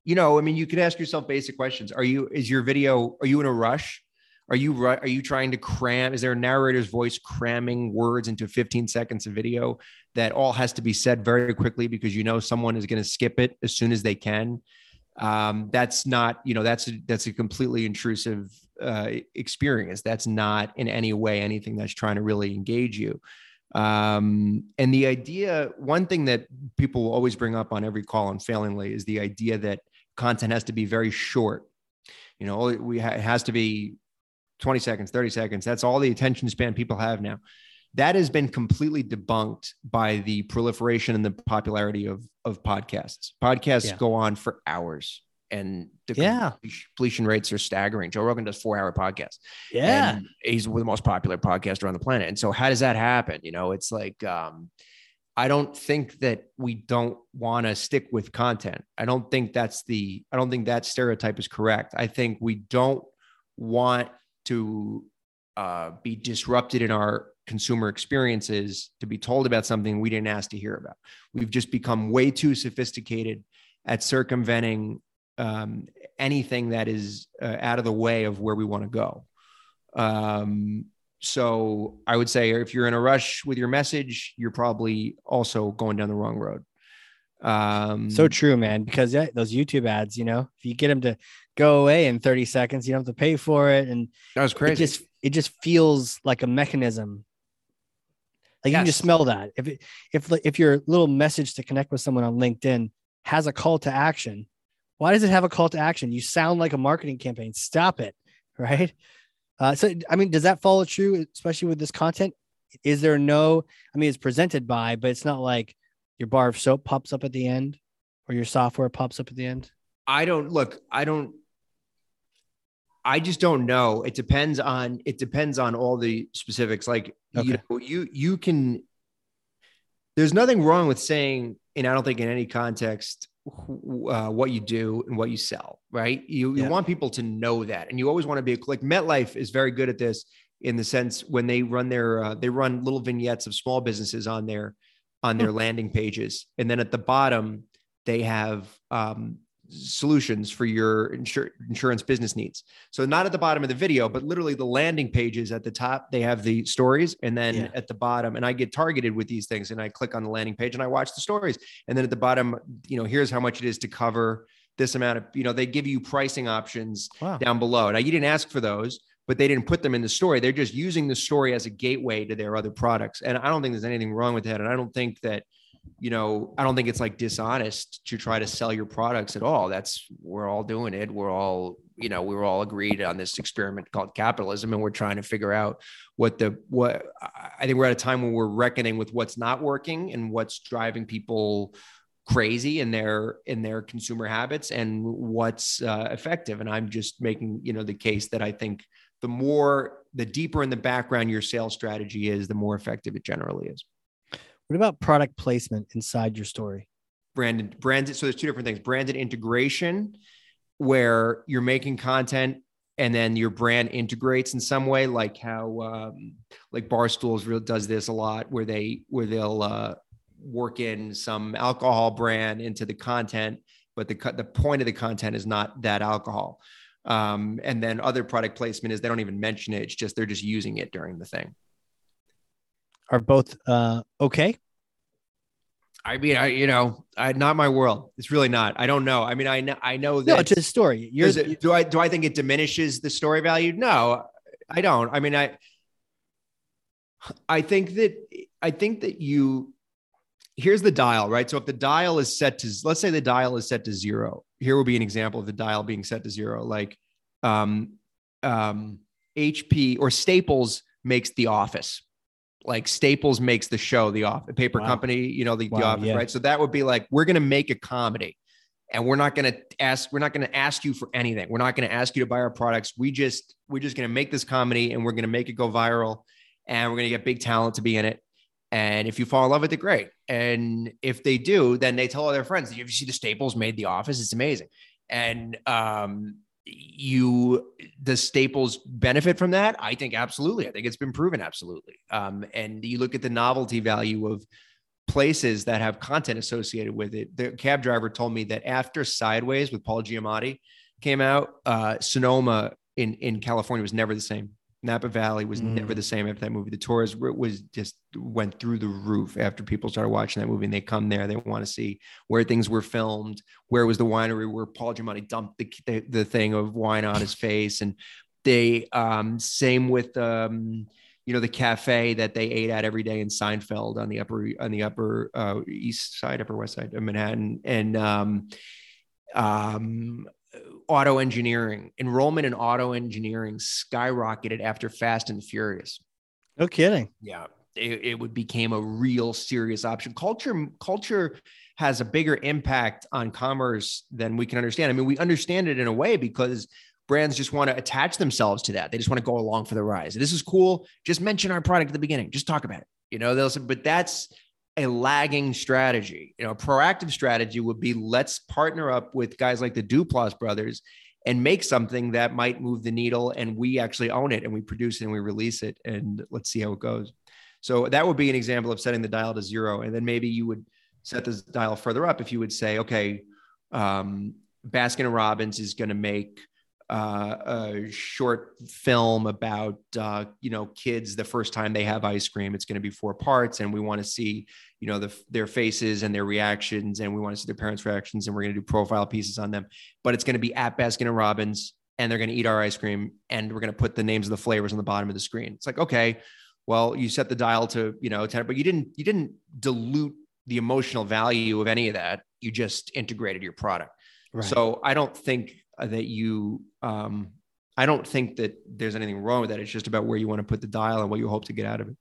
you know, I mean, you could ask yourself basic questions. Are you? Is your video? Are you in a rush? Are you are you trying to cram? Is there a narrator's voice cramming words into 15 seconds of video that all has to be said very quickly because you know someone is going to skip it as soon as they can? Um, that's not you know that's a, that's a completely intrusive uh, experience. That's not in any way anything that's trying to really engage you. Um, and the idea, one thing that people will always bring up on every call unfailingly is the idea that content has to be very short. You know, we ha- it has to be 20 seconds, 30 seconds. That's all the attention span people have now. That has been completely debunked by the proliferation and the popularity of, of podcasts. Podcasts Yeah. go on for hours and the Yeah. completion rates are staggering. Joe Rogan does four hour podcasts. Yeah. And he's the most popular podcaster on the planet. And so how does that happen? You know, it's like um I don't think that we don't want to stick with content. I don't think that's the I don't think that stereotype is correct. I think we don't want to uh, be disrupted in our consumer experiences to be told about something we didn't ask to hear about. We've just become way too sophisticated at circumventing um, anything that is uh, out of the way of where we want to go. Um, so I would say if you're in a rush with your message, you're probably also going down the wrong road. Um, So true, man. Because yeah, those YouTube ads, you know, if you get them to go away in 30 seconds, you don't have to pay for it. And that was it crazy. just it just feels like a mechanism. Like you can just smell that. If it, if like, if your little message to connect with someone on LinkedIn has a call to action, why does it have a call to action? You sound like a marketing campaign. Stop it, <laughs> right? Uh, so I mean, does that follow true, especially with this content? Is there no? I mean, it's presented by, but it's not like your bar of soap pops up at the end, or your software pops up at the end. I don't look, I don't I just don't know. It depends on it depends on all the specifics. Like you know, you you can there's nothing wrong with saying, and I don't think in any context uh, what you do and what you sell, right? You you Yeah. want people to know that, and you always want to be like MetLife is very good at this in the sense when they run their uh, they run little vignettes of small businesses on their on their landing pages, and then at the bottom they have um, solutions for your insur- insurance business needs. So not at the bottom of the video, but literally the landing pages at the top, they have the stories and then Yeah. at the bottom and I get targeted with these things and I click on the landing page and I watch the stories. And then at the bottom, you know, here's how much it is to cover this amount of, you know, they give you pricing options Wow. down below. Now you didn't ask for those, but they didn't put them in the story. They're just using the story as a gateway to their other products. And I don't think there's anything wrong with that. And I don't think that, you know, I don't think it's like dishonest to try to sell your products at all. That's we're all doing it. We're all, you know, we were all agreed on this experiment called capitalism, and we're trying to figure out what the what I think we're at a time when we're reckoning with what's not working and what's driving people crazy in their in their consumer habits and what's uh, effective. And I'm just making you know the case that I think the more the deeper in the background your sales strategy is, the more effective it generally is. What about product placement inside your story? branded branded so there's two different things branded integration where you're making content and then your brand integrates in some way like how um, like barstools real does this a lot where they where they'll uh, work in some alcohol brand into the content but the the point of the content is not that alcohol um, and then other product placement is they don't even mention it it's just they're just using it during the thing Are both uh, okay? I mean, I you know, I not my world. It's really not. I don't know. I mean, I know I know No, it's a story. You're it- do I do I think it diminishes the story value? No, I don't. I mean, I I think that I think that you here's the dial, right? So if the dial is set to let's say the dial is set to zero. Here will be an example of the dial being set to zero. Like um um HP or Staples makes the office. Like Staples makes the show, the off the paper Wow. company, you know, the, the office, yeah. right? So that would be like, we're gonna make a comedy. and we're not going to ask we're not going to ask you for anything we're not going to ask you to buy our products we just we're just going to make this comedy and we're going to make it go viral and we're going to get big talent to be in it and if you fall in love with it great and if they do then they tell all their friends you see the staples made the office it's amazing and um you the staples benefit from that i think absolutely i think it's been proven absolutely um and you look at the novelty value of places that have content associated with it. The cab driver told me that after Sideways with Paul Giamatti came out, uh, Sonoma in in California was never the same. Napa Valley was mm. never the same after that movie. The tours was just went through the roof after people started watching that movie and they come there. They want to see where things were filmed, where was the winery where Paul Giamatti dumped the, the, the thing of wine on his face. And they, um, same with, um, you know the cafe that they ate at every day in Seinfeld on the upper on the upper uh, east side, upper west side of Manhattan, and um, um, auto engineering enrollment in auto engineering skyrocketed after Fast and Furious. No kidding. Yeah, it, it would became a real serious option. Culture culture has a bigger impact on commerce than we can understand. I mean, we understand it in a way because brands just want to attach themselves to that. They just want to go along for the rise. This is cool. Just mention our product at the beginning. Just talk about it. You know, they'll say, but that's a lagging strategy. You know, a proactive strategy would be let's partner up with guys like the Duplass brothers and make something that might move the needle and we actually own it and we produce it and we release it and let's see how it goes. So that would be an example of setting the dial to zero. And then maybe you would set the dial further up if you would say, okay, um, Baskin and Robbins is going to make uh, a short film about uh, you know kids the first time they have ice cream. It's going to be four parts, and we want to see you know the, their faces and their reactions, and we want to see their parents' reactions, and we're going to do profile pieces on them. But it's going to be at Baskin and Robbins, and they're going to eat our ice cream, and we're going to put the names of the flavors on the bottom of the screen. It's like okay, well you set the dial to you know 10, but you didn't you didn't dilute the emotional value of any of that. You just integrated your product. Right. So I don't think that you um, i don't think that there's anything wrong with that. It's just about where you want to put the dial and what you hope to get out of it.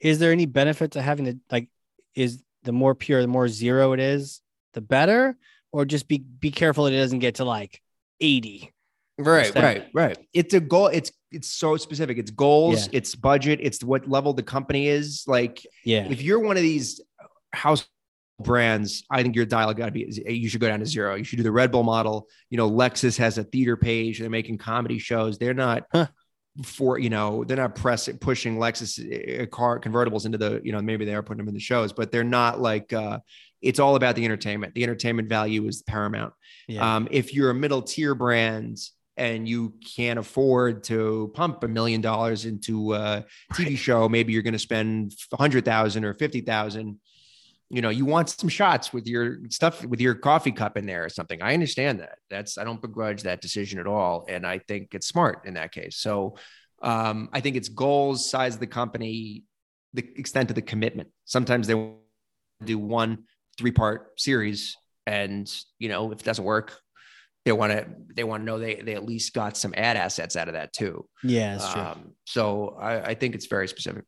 Is there any benefit to having the like is the more pure the more zero it is the better? Or just be be careful it doesn't get to like 80 right right right. It's a goal. It's it's so specific. It's goals yeah. it's budget it's what level the company is. Like yeah. if you're one of these house brands, I think your dial got to be, you should go down to zero. You should do the Red Bull model. You know, Lexus has a theater page. They're making comedy shows. They're not huh. for, you know, they're not pressing, pushing Lexus uh, car convertibles into the, you know, maybe they are putting them in the shows, but they're not like, uh, it's all about the entertainment. The entertainment value is paramount. Yeah. Um, if you're a middle tier brand, and you can't afford to pump a million dollars into a TV right. show, maybe you're going to spend a hundred thousand or fifty thousand you know, you want some shots with your stuff with your coffee cup in there or something. I understand that. That's I don't begrudge that decision at all, and I think it's smart in that case. So, um, I think it's goals, size of the company, the extent of the commitment. Sometimes they do one three part series, and you know, if it doesn't work, they want to they want to know they they at least got some ad assets out of that too. Yeah, that's true. Um, so I, I think it's very specific.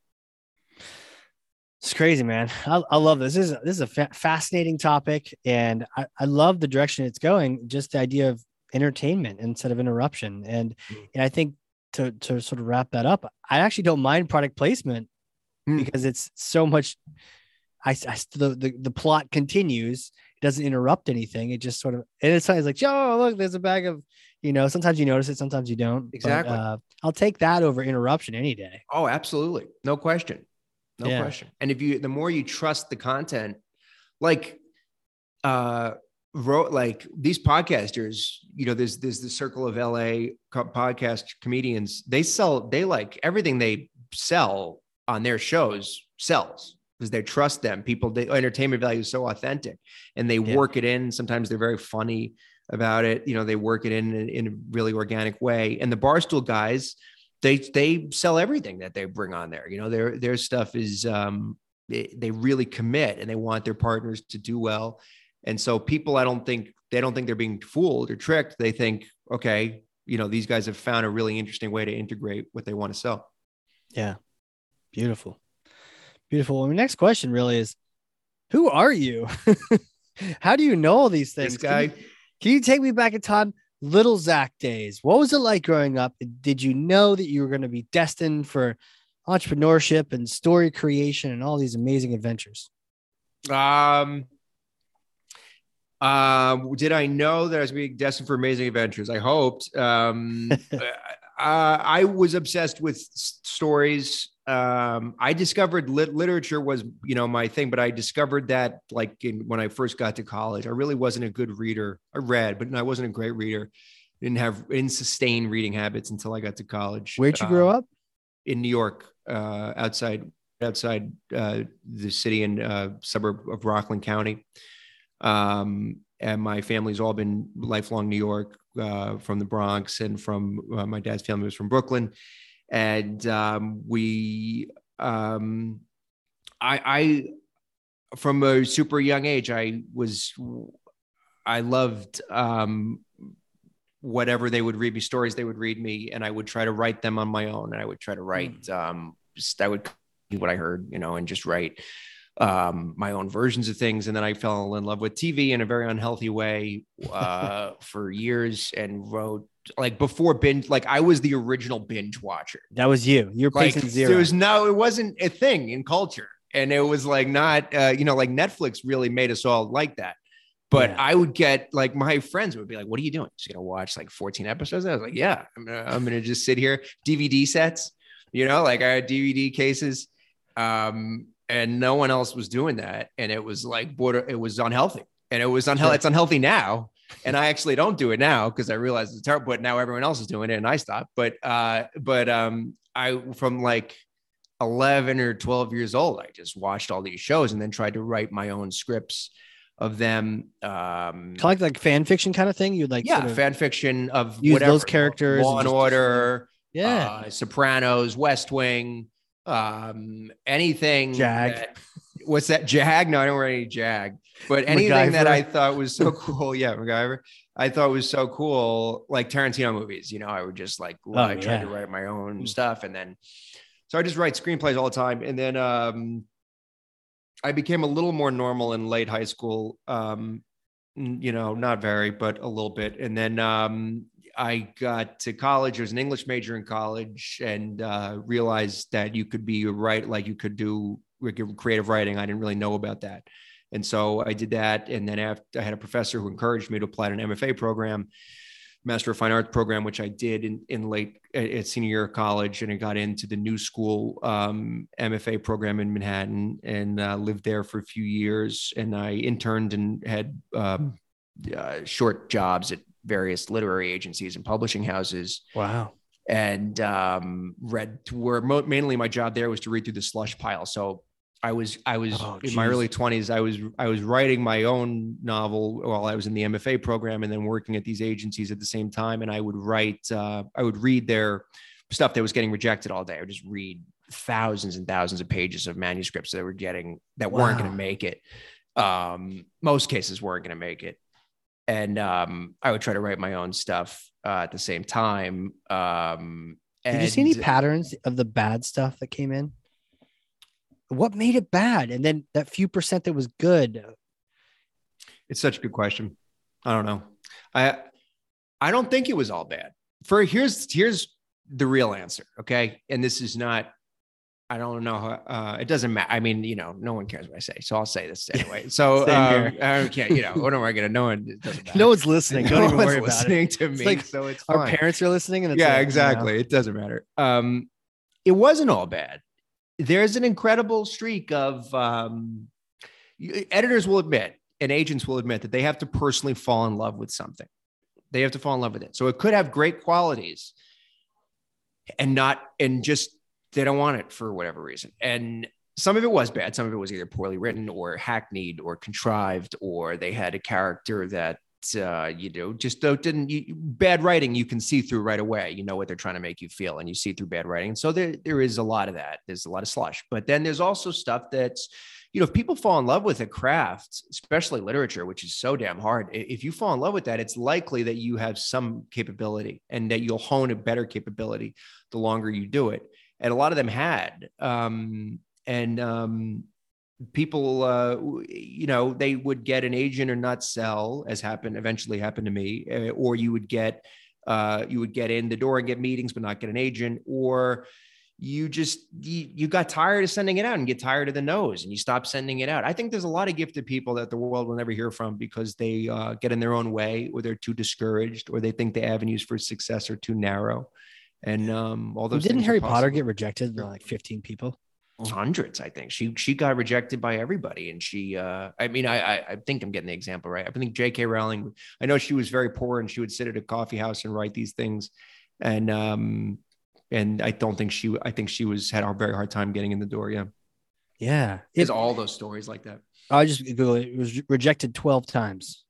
It's crazy, man. I, I love this. This is this is a fa- fascinating topic, and I, I love the direction it's going. Just the idea of entertainment instead of interruption, and mm. and I think to to sort of wrap that up, I actually don't mind product placement mm. because it's so much. I, I the, the the plot continues. It doesn't interrupt anything. It just sort of and it's like, oh look, there's a bag of you know. Sometimes you notice it, sometimes you don't. Exactly. But, uh, I'll take that over interruption any day. Oh, absolutely, no question no yeah. question. And if you, the more you trust the content, like, uh, wrote like these podcasters, you know, there's there's the circle of LA podcast comedians. They sell, they like everything they sell on their shows sells because they trust them. People, the entertainment value is so authentic, and they yeah. work it in. Sometimes they're very funny about it. You know, they work it in, in in a really organic way. And the barstool guys, they they sell everything that they bring on there. You know, their their stuff is um, they, they really commit and they want their partners to do well. And so people, I don't think they don't think they're being fooled or tricked. They think, okay, you know, these guys have found a really interesting way to integrate what they want to sell. Yeah, beautiful, beautiful. Well, my next question really is, who are you? <laughs> How do you know all these things? This guy. Can you, can you take me back in time? Little Zack days. What was it like growing up? Did you know that you were going to be destined for entrepreneurship and story creation and all these amazing adventures? Um, um, did I know that I was being destined for amazing adventures? I hoped. Um, <laughs> uh, I was obsessed with s- stories. Um, I discovered lit- literature was, you know, my thing, but I discovered that like in, when I first got to college, I really wasn't a good reader. I read, but I wasn't a great reader. Didn't have didn't sustain reading habits until I got to college. Where'd you grow Uh, up? In New York, uh, outside outside uh, the city and uh, suburb of Rockland County. Um, and my family's all been lifelong New York uh, from the Bronx and from uh, my dad's family was from Brooklyn. And um, we, um, I, I, from a super young age, I was, I loved um, whatever they would read me, stories they would read me, and I would try to write them on my own. And I would try to write, um, just, I would do what I heard, you know, and just write um, my own versions of things. And then I fell in love with TV in a very unhealthy way uh, <laughs> for years and wrote like before binge, like I was the original binge watcher. That was you. You're Like patient zero. there was no, it wasn't a thing in culture. And it was like not, uh, you know, like Netflix really made us all like that. But Yeah. I would get like my friends would be like, "What are you doing? Just gonna watch like 14 episodes?" I was like, "Yeah, I'm gonna, I'm gonna just sit here." DVD sets, you know, like I had DVD cases, um, and no one else was doing that, and it was like border. It was unhealthy, and it was unhealthy. It's unhealthy now, and I actually don't do it now because I realize it's terrible. But now everyone else is doing it, and I stopped. But uh, but um, I from like 11 or 12 years old, I just watched all these shows and then tried to write my own scripts of them. Um, kind of like, like fan fiction kind of thing. You'd like yeah, sort of- fan fiction of use whatever, those characters Law and Order, yeah. uh, Sopranos, West Wing, um, anything. Jag. that- what's that? Jag? No, I don't write any Jag. But anything that I thought was so cool, <laughs> yeah, MacGyver. I thought was so cool, like Tarantino movies. You know, I would just like Oh, I tried to write my own Mm. stuff, and then so I just write screenplays all the time, and then um, I became a little more normal in late high school. Um, you know, not very, but a little bit. And then um, I got to college. I was an English major in college, and uh, realized that you could be a right, like you could do creative writing. I didn't really know about that, and so I did that. And then after, I had a professor who encouraged me to apply to an MFA program. Master of Fine Arts program, which I did in, in late at, senior year of college, and I got into the New School um, MFA program in Manhattan, and uh, lived there for a few years. And I interned and had um, uh, short jobs at various literary agencies and publishing houses, wow. and um, read. Where mo- mainly my job there was to read through the slush pile. So I was I was Oh, in my early twenties. I was I was writing my own novel while I was in the MFA program, and then working at these agencies at the same time. And I would write. Uh, I would read their stuff that was getting rejected all day. I would just read thousands and thousands of pages of manuscripts that were getting that weren't going to make it. Um, most cases weren't going to make it, and um, I would try to write my own stuff uh, at the same time. Um, Did you see any patterns of the bad stuff that came in? What made it bad? And then that few percent that was good. It's such a good question. I don't know. I I don't think it was all bad. For here's here's the real answer. Okay, and this is not. I don't know. How, uh, it doesn't matter. I mean, you know, no one cares what I say, so I'll say this anyway. <laughs> So um, here. I don't care. You know, what am I going to know? It doesn't matter. No one's listening. Don't <laughs> No even one's worry about it. listening to me. like so it's Our fine. parents are listening, and it's yeah, like, you know, exactly. It doesn't matter. Um, it wasn't all bad. There's an incredible streak of um, editors will admit and agents will admit that they have to personally fall in love with something. They have to fall in love with it. So it could have great qualities and not, and just they don't want it for whatever reason. And some of it was bad. Some of it was either poorly written or hackneyed or contrived, or they had a character that uh, you know, just don't, didn't you, bad writing you can see through right away. You know what they're trying to make you feel, and you see through bad writing. So there, there is a lot of that. There's a lot of slush, but then there's also stuff that's, you know, if people fall in love with a craft, especially literature, which is so damn hard, if you fall in love with that, it's likely that you have some capability and that you'll hone a better capability the longer you do it. And a lot of them had. Um, and um, people uh, you know they would get an agent or not sell as happened eventually happened to me uh, or you would get uh, you would get in the door and get meetings but not get an agent or you just you, you got tired of sending it out and get tired of the nose and you stop sending it out. I think there's a lot of gifted people that the world will never hear from because they uh, get in their own way or they're too discouraged or they think the avenues for success are too narrow. And um all those didn't harry potter get rejected by like 15 people hundreds i think. She she got rejected by everybody and she uh i mean I, I i think i'm getting the example right. I think jk rowling i know she was very poor and she would sit at a coffee house and write these things. And um and i don't think she i think she was had a very hard time getting in the door. Yeah. Yeah. There's it, all those stories like that. I just google it. it was rejected 12 times.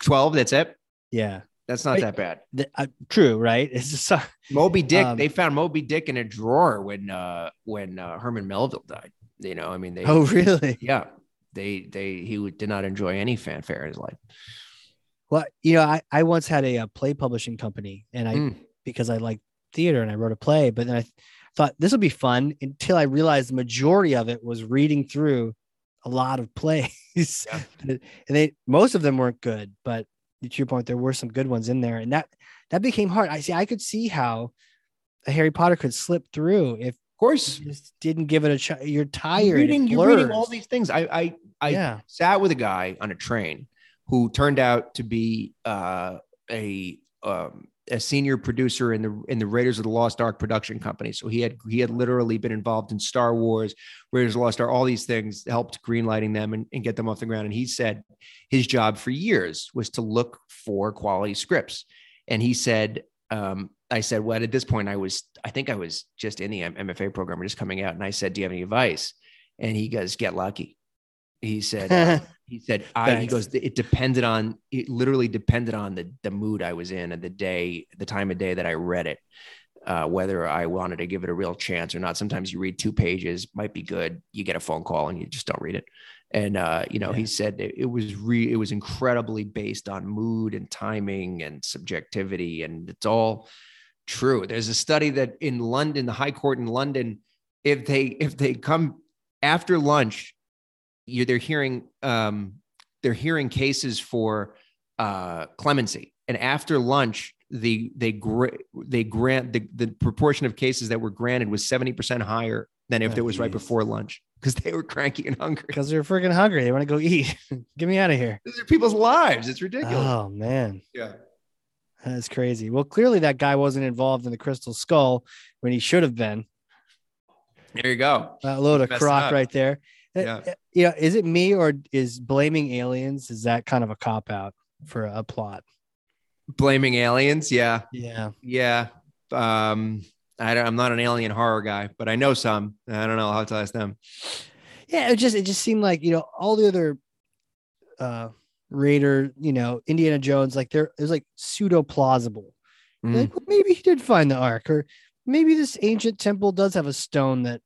12 that's it? Yeah that's not Wait, that bad. The- uh, true right? <laughs> It's just uh, moby dick Um, they found moby dick in a drawer when uh when uh, herman melville died you know? I mean they oh really? Yeah. They they he did not enjoy any fanfare in his life. Well you know i, I once had a, uh play publishing company and i Mm. because i like theater and i wrote a play but then i thought this would be fun until i realized the majority of it was reading through a lot of plays. Yeah. <laughs> and they most of them weren't good but to your point there were some good ones in there and that that became hard. I see i could see how a harry potter could slip through if of course you just didn't give it a you're you're tired reading, you're reading all these things. I I, I yeah. sat with a guy on a train who turned out to be uh, a um, a senior producer in the in the Raiders of the Lost Ark production company. So he had he had literally been involved in Star Wars, Raiders of the Lost Ark, all these things helped greenlighting them and, and get them off the ground. And he said his job for years was to look for quality scripts. And he said, um, I said, well, at this point, I was, I think I was just in the MFA program or just coming out. And I said, do you have any advice? And he goes, get lucky. He said, uh, <laughs> he said, I, he goes, it depended on, it literally depended on the, the mood I was in and the day, the time of day that I read it, uh, whether I wanted to give it a real chance or not. Sometimes you read two pages, might be good. You get a phone call and you just don't read it. And, uh, you know, Yeah. he said it, it was re, it was incredibly based on mood and timing and subjectivity. And it's all true. There's a study that in London, the high court in London, if they, if they come after lunch, you they're hearing um, they're hearing cases for uh, clemency, and after lunch, the they gra- they grant the, the proportion of cases that were granted was seventy percent higher than if Oh, it was right before lunch because they were cranky and hungry. because they're freaking hungry they want to go eat <laughs> get me out of here These are people's lives. It's ridiculous. oh man yeah. That's crazy. Well, clearly that guy wasn't involved in the Crystal Skull when he should have been. There you go. That load of crock right there. Uh, Yeah. uh, You know, is it me or is blaming aliens? Is that kind of a cop out for a plot? Blaming aliens. Yeah. Yeah. Yeah. Um, I don't, I'm not an alien horror guy, but I know some. I don't know how to ask them. Yeah. It just it just seemed like, you know, all the other uh Raider, you know, Indiana Jones, like there it was like pseudo plausible. Mm. Like, well, maybe he did find the ark, or maybe this ancient temple does have a stone that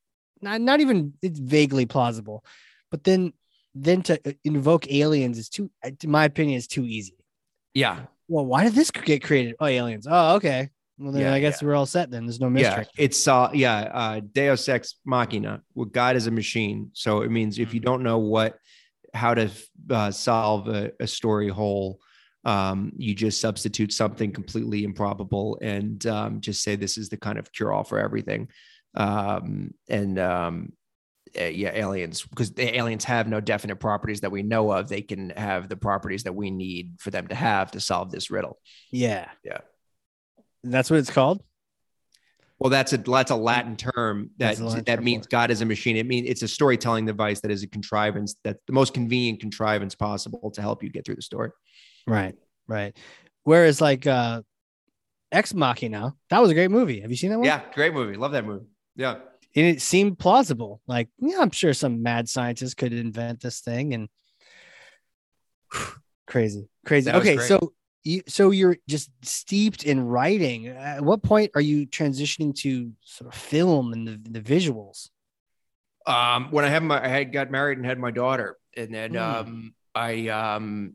not, not even it's vaguely plausible. But then then to uh, invoke aliens is too in my opinion is too easy. Yeah. Well, why did this get created? Oh, aliens. Oh, okay. Well, then Yeah, I guess we're all set then. There's no mystery. Yeah, it's uh yeah, uh Deus ex machina. Well, God is a machine. So it means if you Mm-hmm. don't know what how to uh, solve a, a story hole, um, you just substitute something completely improbable and um, just say this is the kind of cure all for everything. Um, and um, uh, yeah, aliens because the aliens have no definite properties that we know of. They can have the properties that we need for them to have to solve this riddle. Yeah. Yeah. That's what it's called. Well, that's a that's a Latin term that Latin that term means. God is a machine. It means it's a storytelling device that is a contrivance that the most convenient contrivance possible to help you get through the story. Right. Right. Whereas like uh Ex Machina, that was a great movie. Have you seen that one? Yeah, great movie. Love that movie. Yeah. and it seemed plausible. Like, yeah, I'm sure some mad scientist could invent this thing and <sighs> crazy, crazy. That Okay, so you so you're just steeped in writing. At what point are you transitioning to sort of film and the, the visuals? Um, when I had my I had got married and had my daughter, and then Mm. um, I um,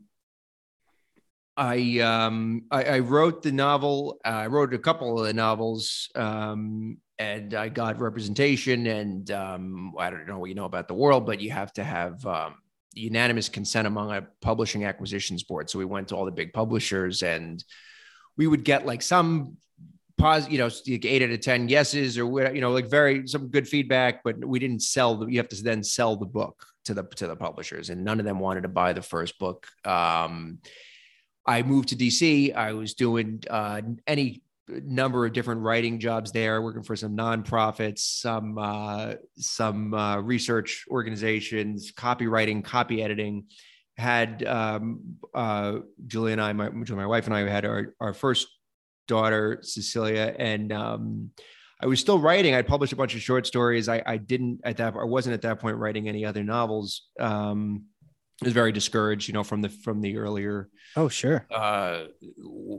I um, I, I wrote the novel. uh, I wrote a couple of the novels, um, and I got representation. And um, I don't know what you know about the world, but you have to have um, unanimous consent among a publishing acquisitions board. So we went to all the big publishers, and we would get like some you know, like eight out of ten yeses or you know, like very some good feedback, but we didn't sell the. You have to then sell the book to the to the publishers, and none of them wanted to buy the first book. Um, I moved to DC. I was doing uh, any number of different writing jobs there, working for some nonprofits, some uh, some uh, research organizations, copywriting, copy editing. Had um, uh, Julia and I, my, my wife and I, had our, our first daughter, Cecilia, and um, I was still writing. I published a bunch of short stories. I, I didn't at that. I wasn't at that point writing any other novels. Um, was very discouraged, you know, from the from the earlier oh sure uh,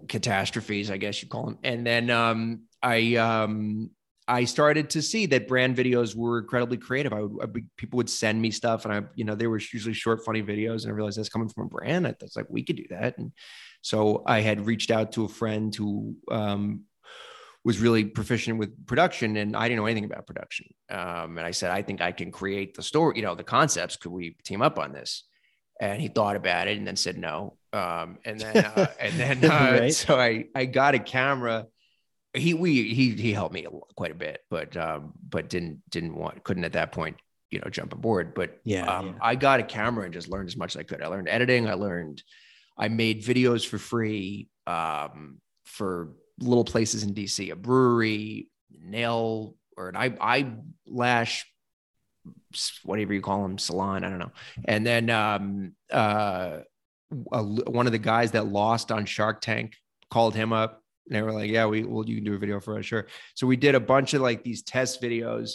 catastrophes, I guess you call them. And then um, I um, I started to see that brand videos were incredibly creative. I would, I people would send me stuff, and I you know they were usually short, funny videos, and I realized that's coming from a brand. That's like, we could do that, and so I had reached out to a friend who um, was really proficient with production and I didn't know anything about production. Um, and I said, I think I can create the story, you know, the concepts. Could we team up on this? And he thought about it and then said no. Um, and then uh, <laughs> and then uh, <laughs> right. so I I got a camera. He we he he helped me quite a bit, but um, but didn't didn't want couldn't at that point you know jump aboard. But yeah, um, yeah. I got a camera and just learned as much as I could. I learned editing. I learned. I made videos for free um, for little places in DC, a brewery, nail or an eye, eyelash whatever you call them, salon. I don't know. And then um, uh, a, one of the guys that lost on Shark Tank called him up. And they were like, "Yeah, we well, you can do a video for us, sure." So we did a bunch of like these test videos.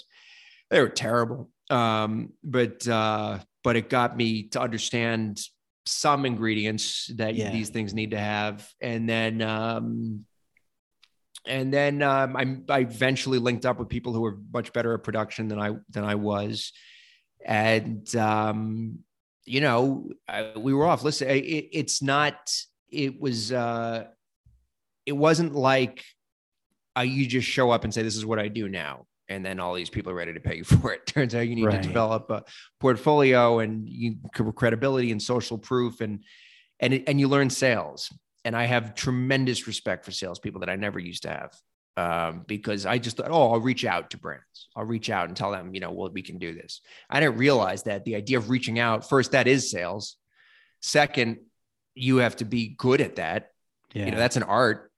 They were terrible, um, but uh, but it got me to understand some ingredients that yeah. these things need to have, and then um, and then um, I, I eventually linked up with people who were much better at production than I than I was, and um, you know I, we were off. Listen, it, it's not. It was. Uh, it wasn't like uh, you just show up and say, "This is what I do now," and then all these people are ready to pay you <laughs> for it. Turns out you need right. to develop a portfolio and you credibility and social proof and and and you learn sales and I have tremendous respect for salespeople that I never used to have um, because I just thought, oh, I'll reach out to brands. I'll reach out and tell them, you know, well, we can do this. I didn't realize that the idea of reaching out first, that is sales. Second, you have to be good at that. Yeah. You know, that's an art.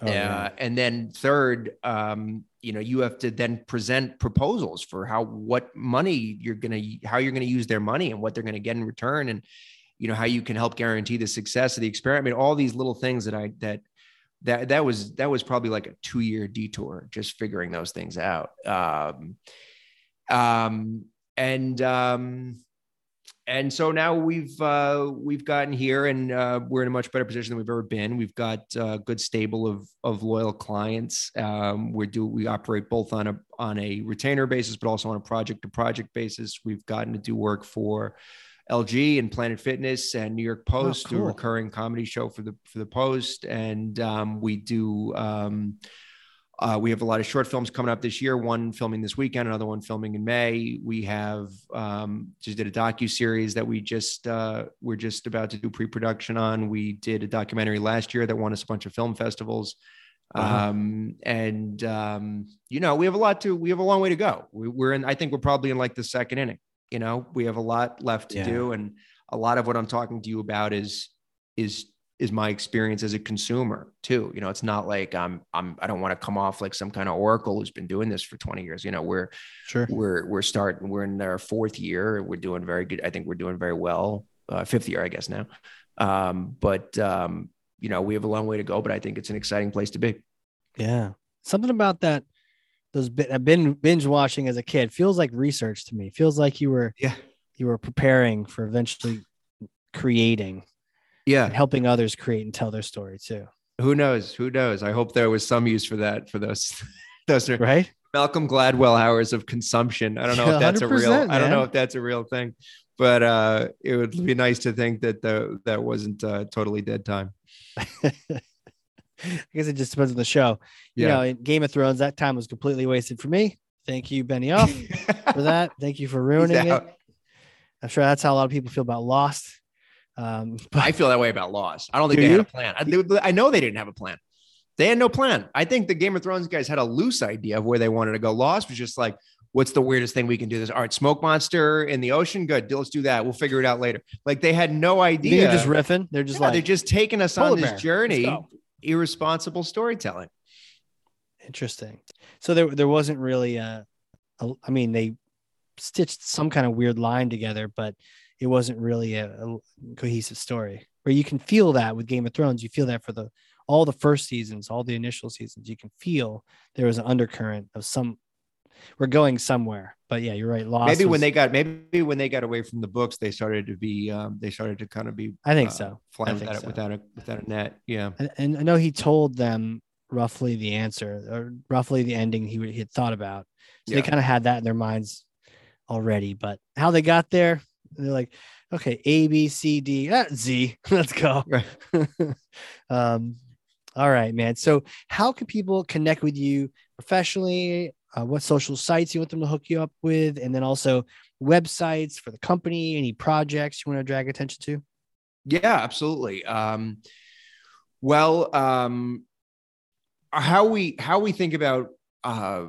Oh, uh, yeah. And then third, um, you know, you have to then present proposals for how what money you're gonna how you're gonna use their money and what they're gonna get in return. And you know how you can help guarantee the success of the experiment all these little things that i that that that was that was probably like a two year detour just figuring those things out um um and um and so now we've uh, we've gotten here and uh, we're in a much better position than we've ever been. We've got a good stable of of loyal clients. Um, we do we operate both on a on a retainer basis, but also on a project to project basis. We've gotten to do work for LG and Planet Fitness and New York oh, Post, oh, cool. a recurring comedy show for the for the Post, and um, we do. Um, uh, we have a lot of short films coming up this year. One filming this weekend, another one filming in May. We have um, just did a docu series that we just uh, we're just about to do pre production on. We did a documentary last year that won us a bunch of film festivals. Uh-huh. Um, and um, you know, we have a lot to. We have a long way to go. We, we're in. I think we're probably in like the second inning. You know, we have a lot left to yeah. do, and a lot of what I'm talking to you about is is is my experience as a consumer too. You know, it's not like I'm I'm I don't want to come off like some kind of oracle who's been doing this for 20 years. You know, we're sure we're we're starting we're in our fourth year. We're doing very good. I think we're doing very well. Uh, fifth year, I guess now. Um, but um, you know, we have a long way to go. But I think it's an exciting place to be. Yeah, something about that those I've been binge watching as a kid feels like research to me. Feels like you were yeah you were preparing for eventually creating, yeah, helping others create and tell their story too. Who knows? Who knows? I hope there was some use for that for those <laughs> those right. Malcolm Gladwell hours of consumption. I don't know if that's a real. Man. I don't know if that's a real thing, but uh, it would be nice to think that the that wasn't uh, totally dead time. <laughs> <laughs> I guess it just depends on the show. You know, in Game of Thrones, that time was completely wasted for me. Thank you, Benioff, for <laughs> that. Thank you for ruining it. I'm sure that's how a lot of people feel about Lost. Um, <laughs> but I feel that way about Lost. I don't think Do they you? had a plan. I, they- I know they didn't have a plan. They had no plan. I think the Game of Thrones guys had a loose idea of where they wanted to go. Lost was just like, what's the weirdest thing we can do? This all right, smoke monster in the ocean. Good, let's do that. We'll figure it out later. Like they had no idea. they're just riffing. They're just Yeah, like they're just taking us on this bear. journey. Irresponsible storytelling. Interesting. So there, there wasn't really a, a, I mean, they stitched some kind of weird line together, but it wasn't really a, a cohesive story. Where you can feel that with Game of Thrones, you feel that for the all the first seasons, all the initial seasons, you can feel there was an undercurrent of some. We're going somewhere, but yeah, you're right. Lost. maybe when they got maybe when they got away from the books, they started to be um, they started to kind of be. I think uh, so. Flying think without, so. a, without a without a net. Yeah. and, and I know he told them roughly the answer or roughly the ending he, he had thought about. So Yeah. they kind of had that in their minds already. But how they got there, they're like, okay, A, B, C, D, ah, Z. <laughs> Let's go. Right. <laughs> um, all right, man. So how can people connect with you professionally? Uh, what social sites you want them to hook you up with? And then also websites for the company, any projects you want to drag attention to? Yeah, absolutely. Um, well, um, how we how we think about uh,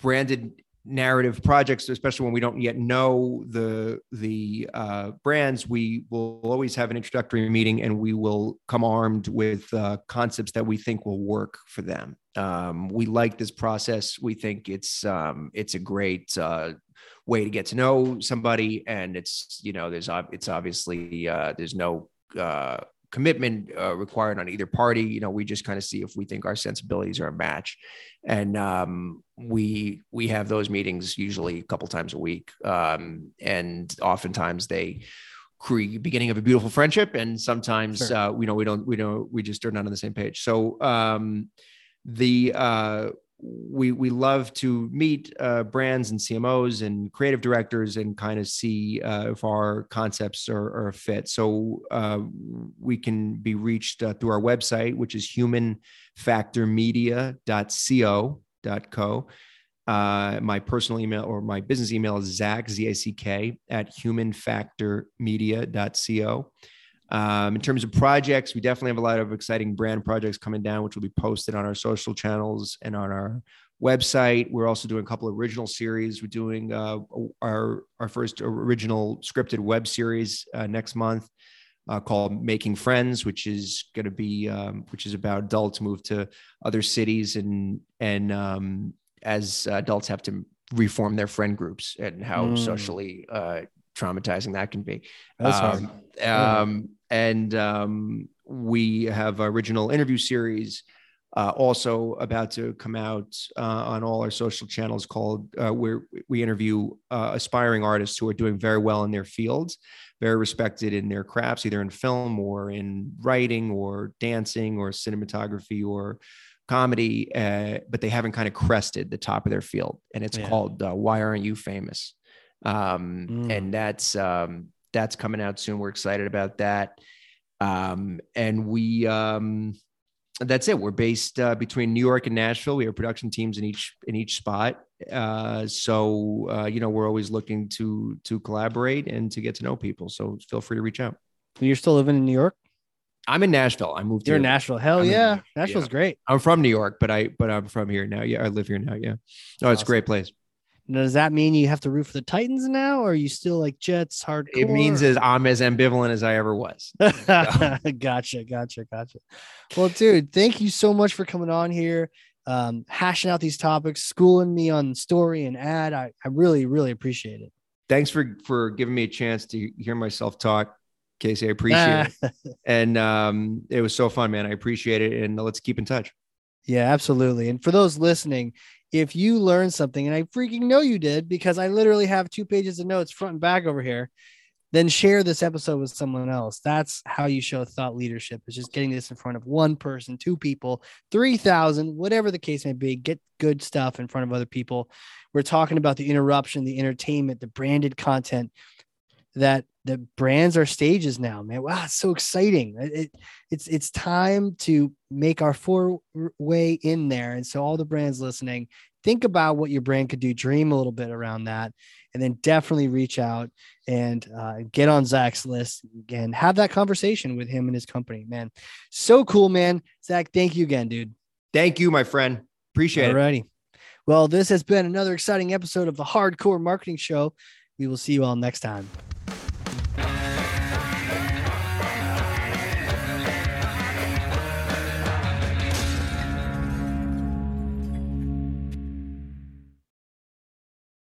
branded narrative projects, especially when we don't yet know the the uh, brands, we will always have an introductory meeting, and we will come armed with uh, concepts that we think will work for them. Um, we like this process. We think it's um, it's a great uh, way to get to know somebody, and it's you know there's it's obviously uh, there's no uh, commitment uh, required on either party. You know, we just kind of see if we think our sensibilities are a match, and um, we we have those meetings usually a couple times a week, um, and oftentimes they create beginning of a beautiful friendship, and sometimes Sure. uh, we know we don't we don't we just are not on the same page. So um, the uh, we we love to meet uh, brands and CMOs and creative directors and kind of see uh, if our concepts are, are a fit. So uh, we can be reached uh, through our website, which is humanfactormedia.co.co. Uh, my personal email or my business email is Zack Z A C K at humanfactormedia.co. Um, in terms of projects, we definitely have a lot of exciting brand projects coming down, which will be posted on our social channels and on our website. We're also doing a couple of original series. We're doing uh, our our first original scripted web series uh, next month uh, called Making Friends, which is going to be um, which is about adults move to other cities and and um, as adults have to reform their friend groups and how Mm. socially uh, traumatizing that can be. That's hard. Um, um, and um, we have original interview series uh, also about to come out uh, on all our social channels called uh, where we interview uh, aspiring artists who are doing very well in their fields very respected in their crafts either in film or in writing or dancing or cinematography or comedy uh, but they haven't kind of crested the top of their field and it's Yeah. called uh, why aren't you famous um, Mm. and that's um, that's coming out soon. We're excited about that. Um, and we um, that's it. We're based uh, between new york and nashville. We have production teams in each in each spot. Uh, so uh, you know we're always looking to to collaborate and to get to know people. So feel free to reach out. You're still living in New York? i'm in nashville. I moved You're in Nashville. Hell I'm yeah. Nashville's yeah. great. i'm from new york but i but i'm from here now. Yeah i live here now. Yeah. Oh it's a great place does that mean you have to root for the Titans now, or are you still like Jets hardcore? it means as i'm as ambivalent as i ever was <laughs> <laughs> gotcha, gotcha, gotcha. Well, dude, thank you so much for coming on here, um, hashing out these topics, schooling me on story and ad. I, I really, really appreciate it. thanks for for giving me a chance to hear myself talk casey i appreciate it <laughs> and um, it was so fun man i appreciate it and let's keep in touch Yeah, absolutely. And for those listening, if you learned something, and I freaking know you did because I literally have two pages of notes front and back over here, then share this episode with someone else. That's how you show thought leadership. Is just getting this in front of one person, two people, 3,000, whatever the case may be. Get good stuff in front of other people. We're talking about the interruption, the entertainment, the branded content. That the brands are stages now, man. Wow, it's so exciting. It, it's it's time to make our four way in there. And so all the brands listening, think about what your brand could do, dream a little bit around that, and then definitely reach out and uh, get on Zack's list and have that conversation with him and his company, man. So cool, man. Zach, thank you again, dude. Thank you, my friend. Appreciate Alrighty. it. Well, this has been another exciting episode of the Hard Corps Marketing Show. We will see you all next time.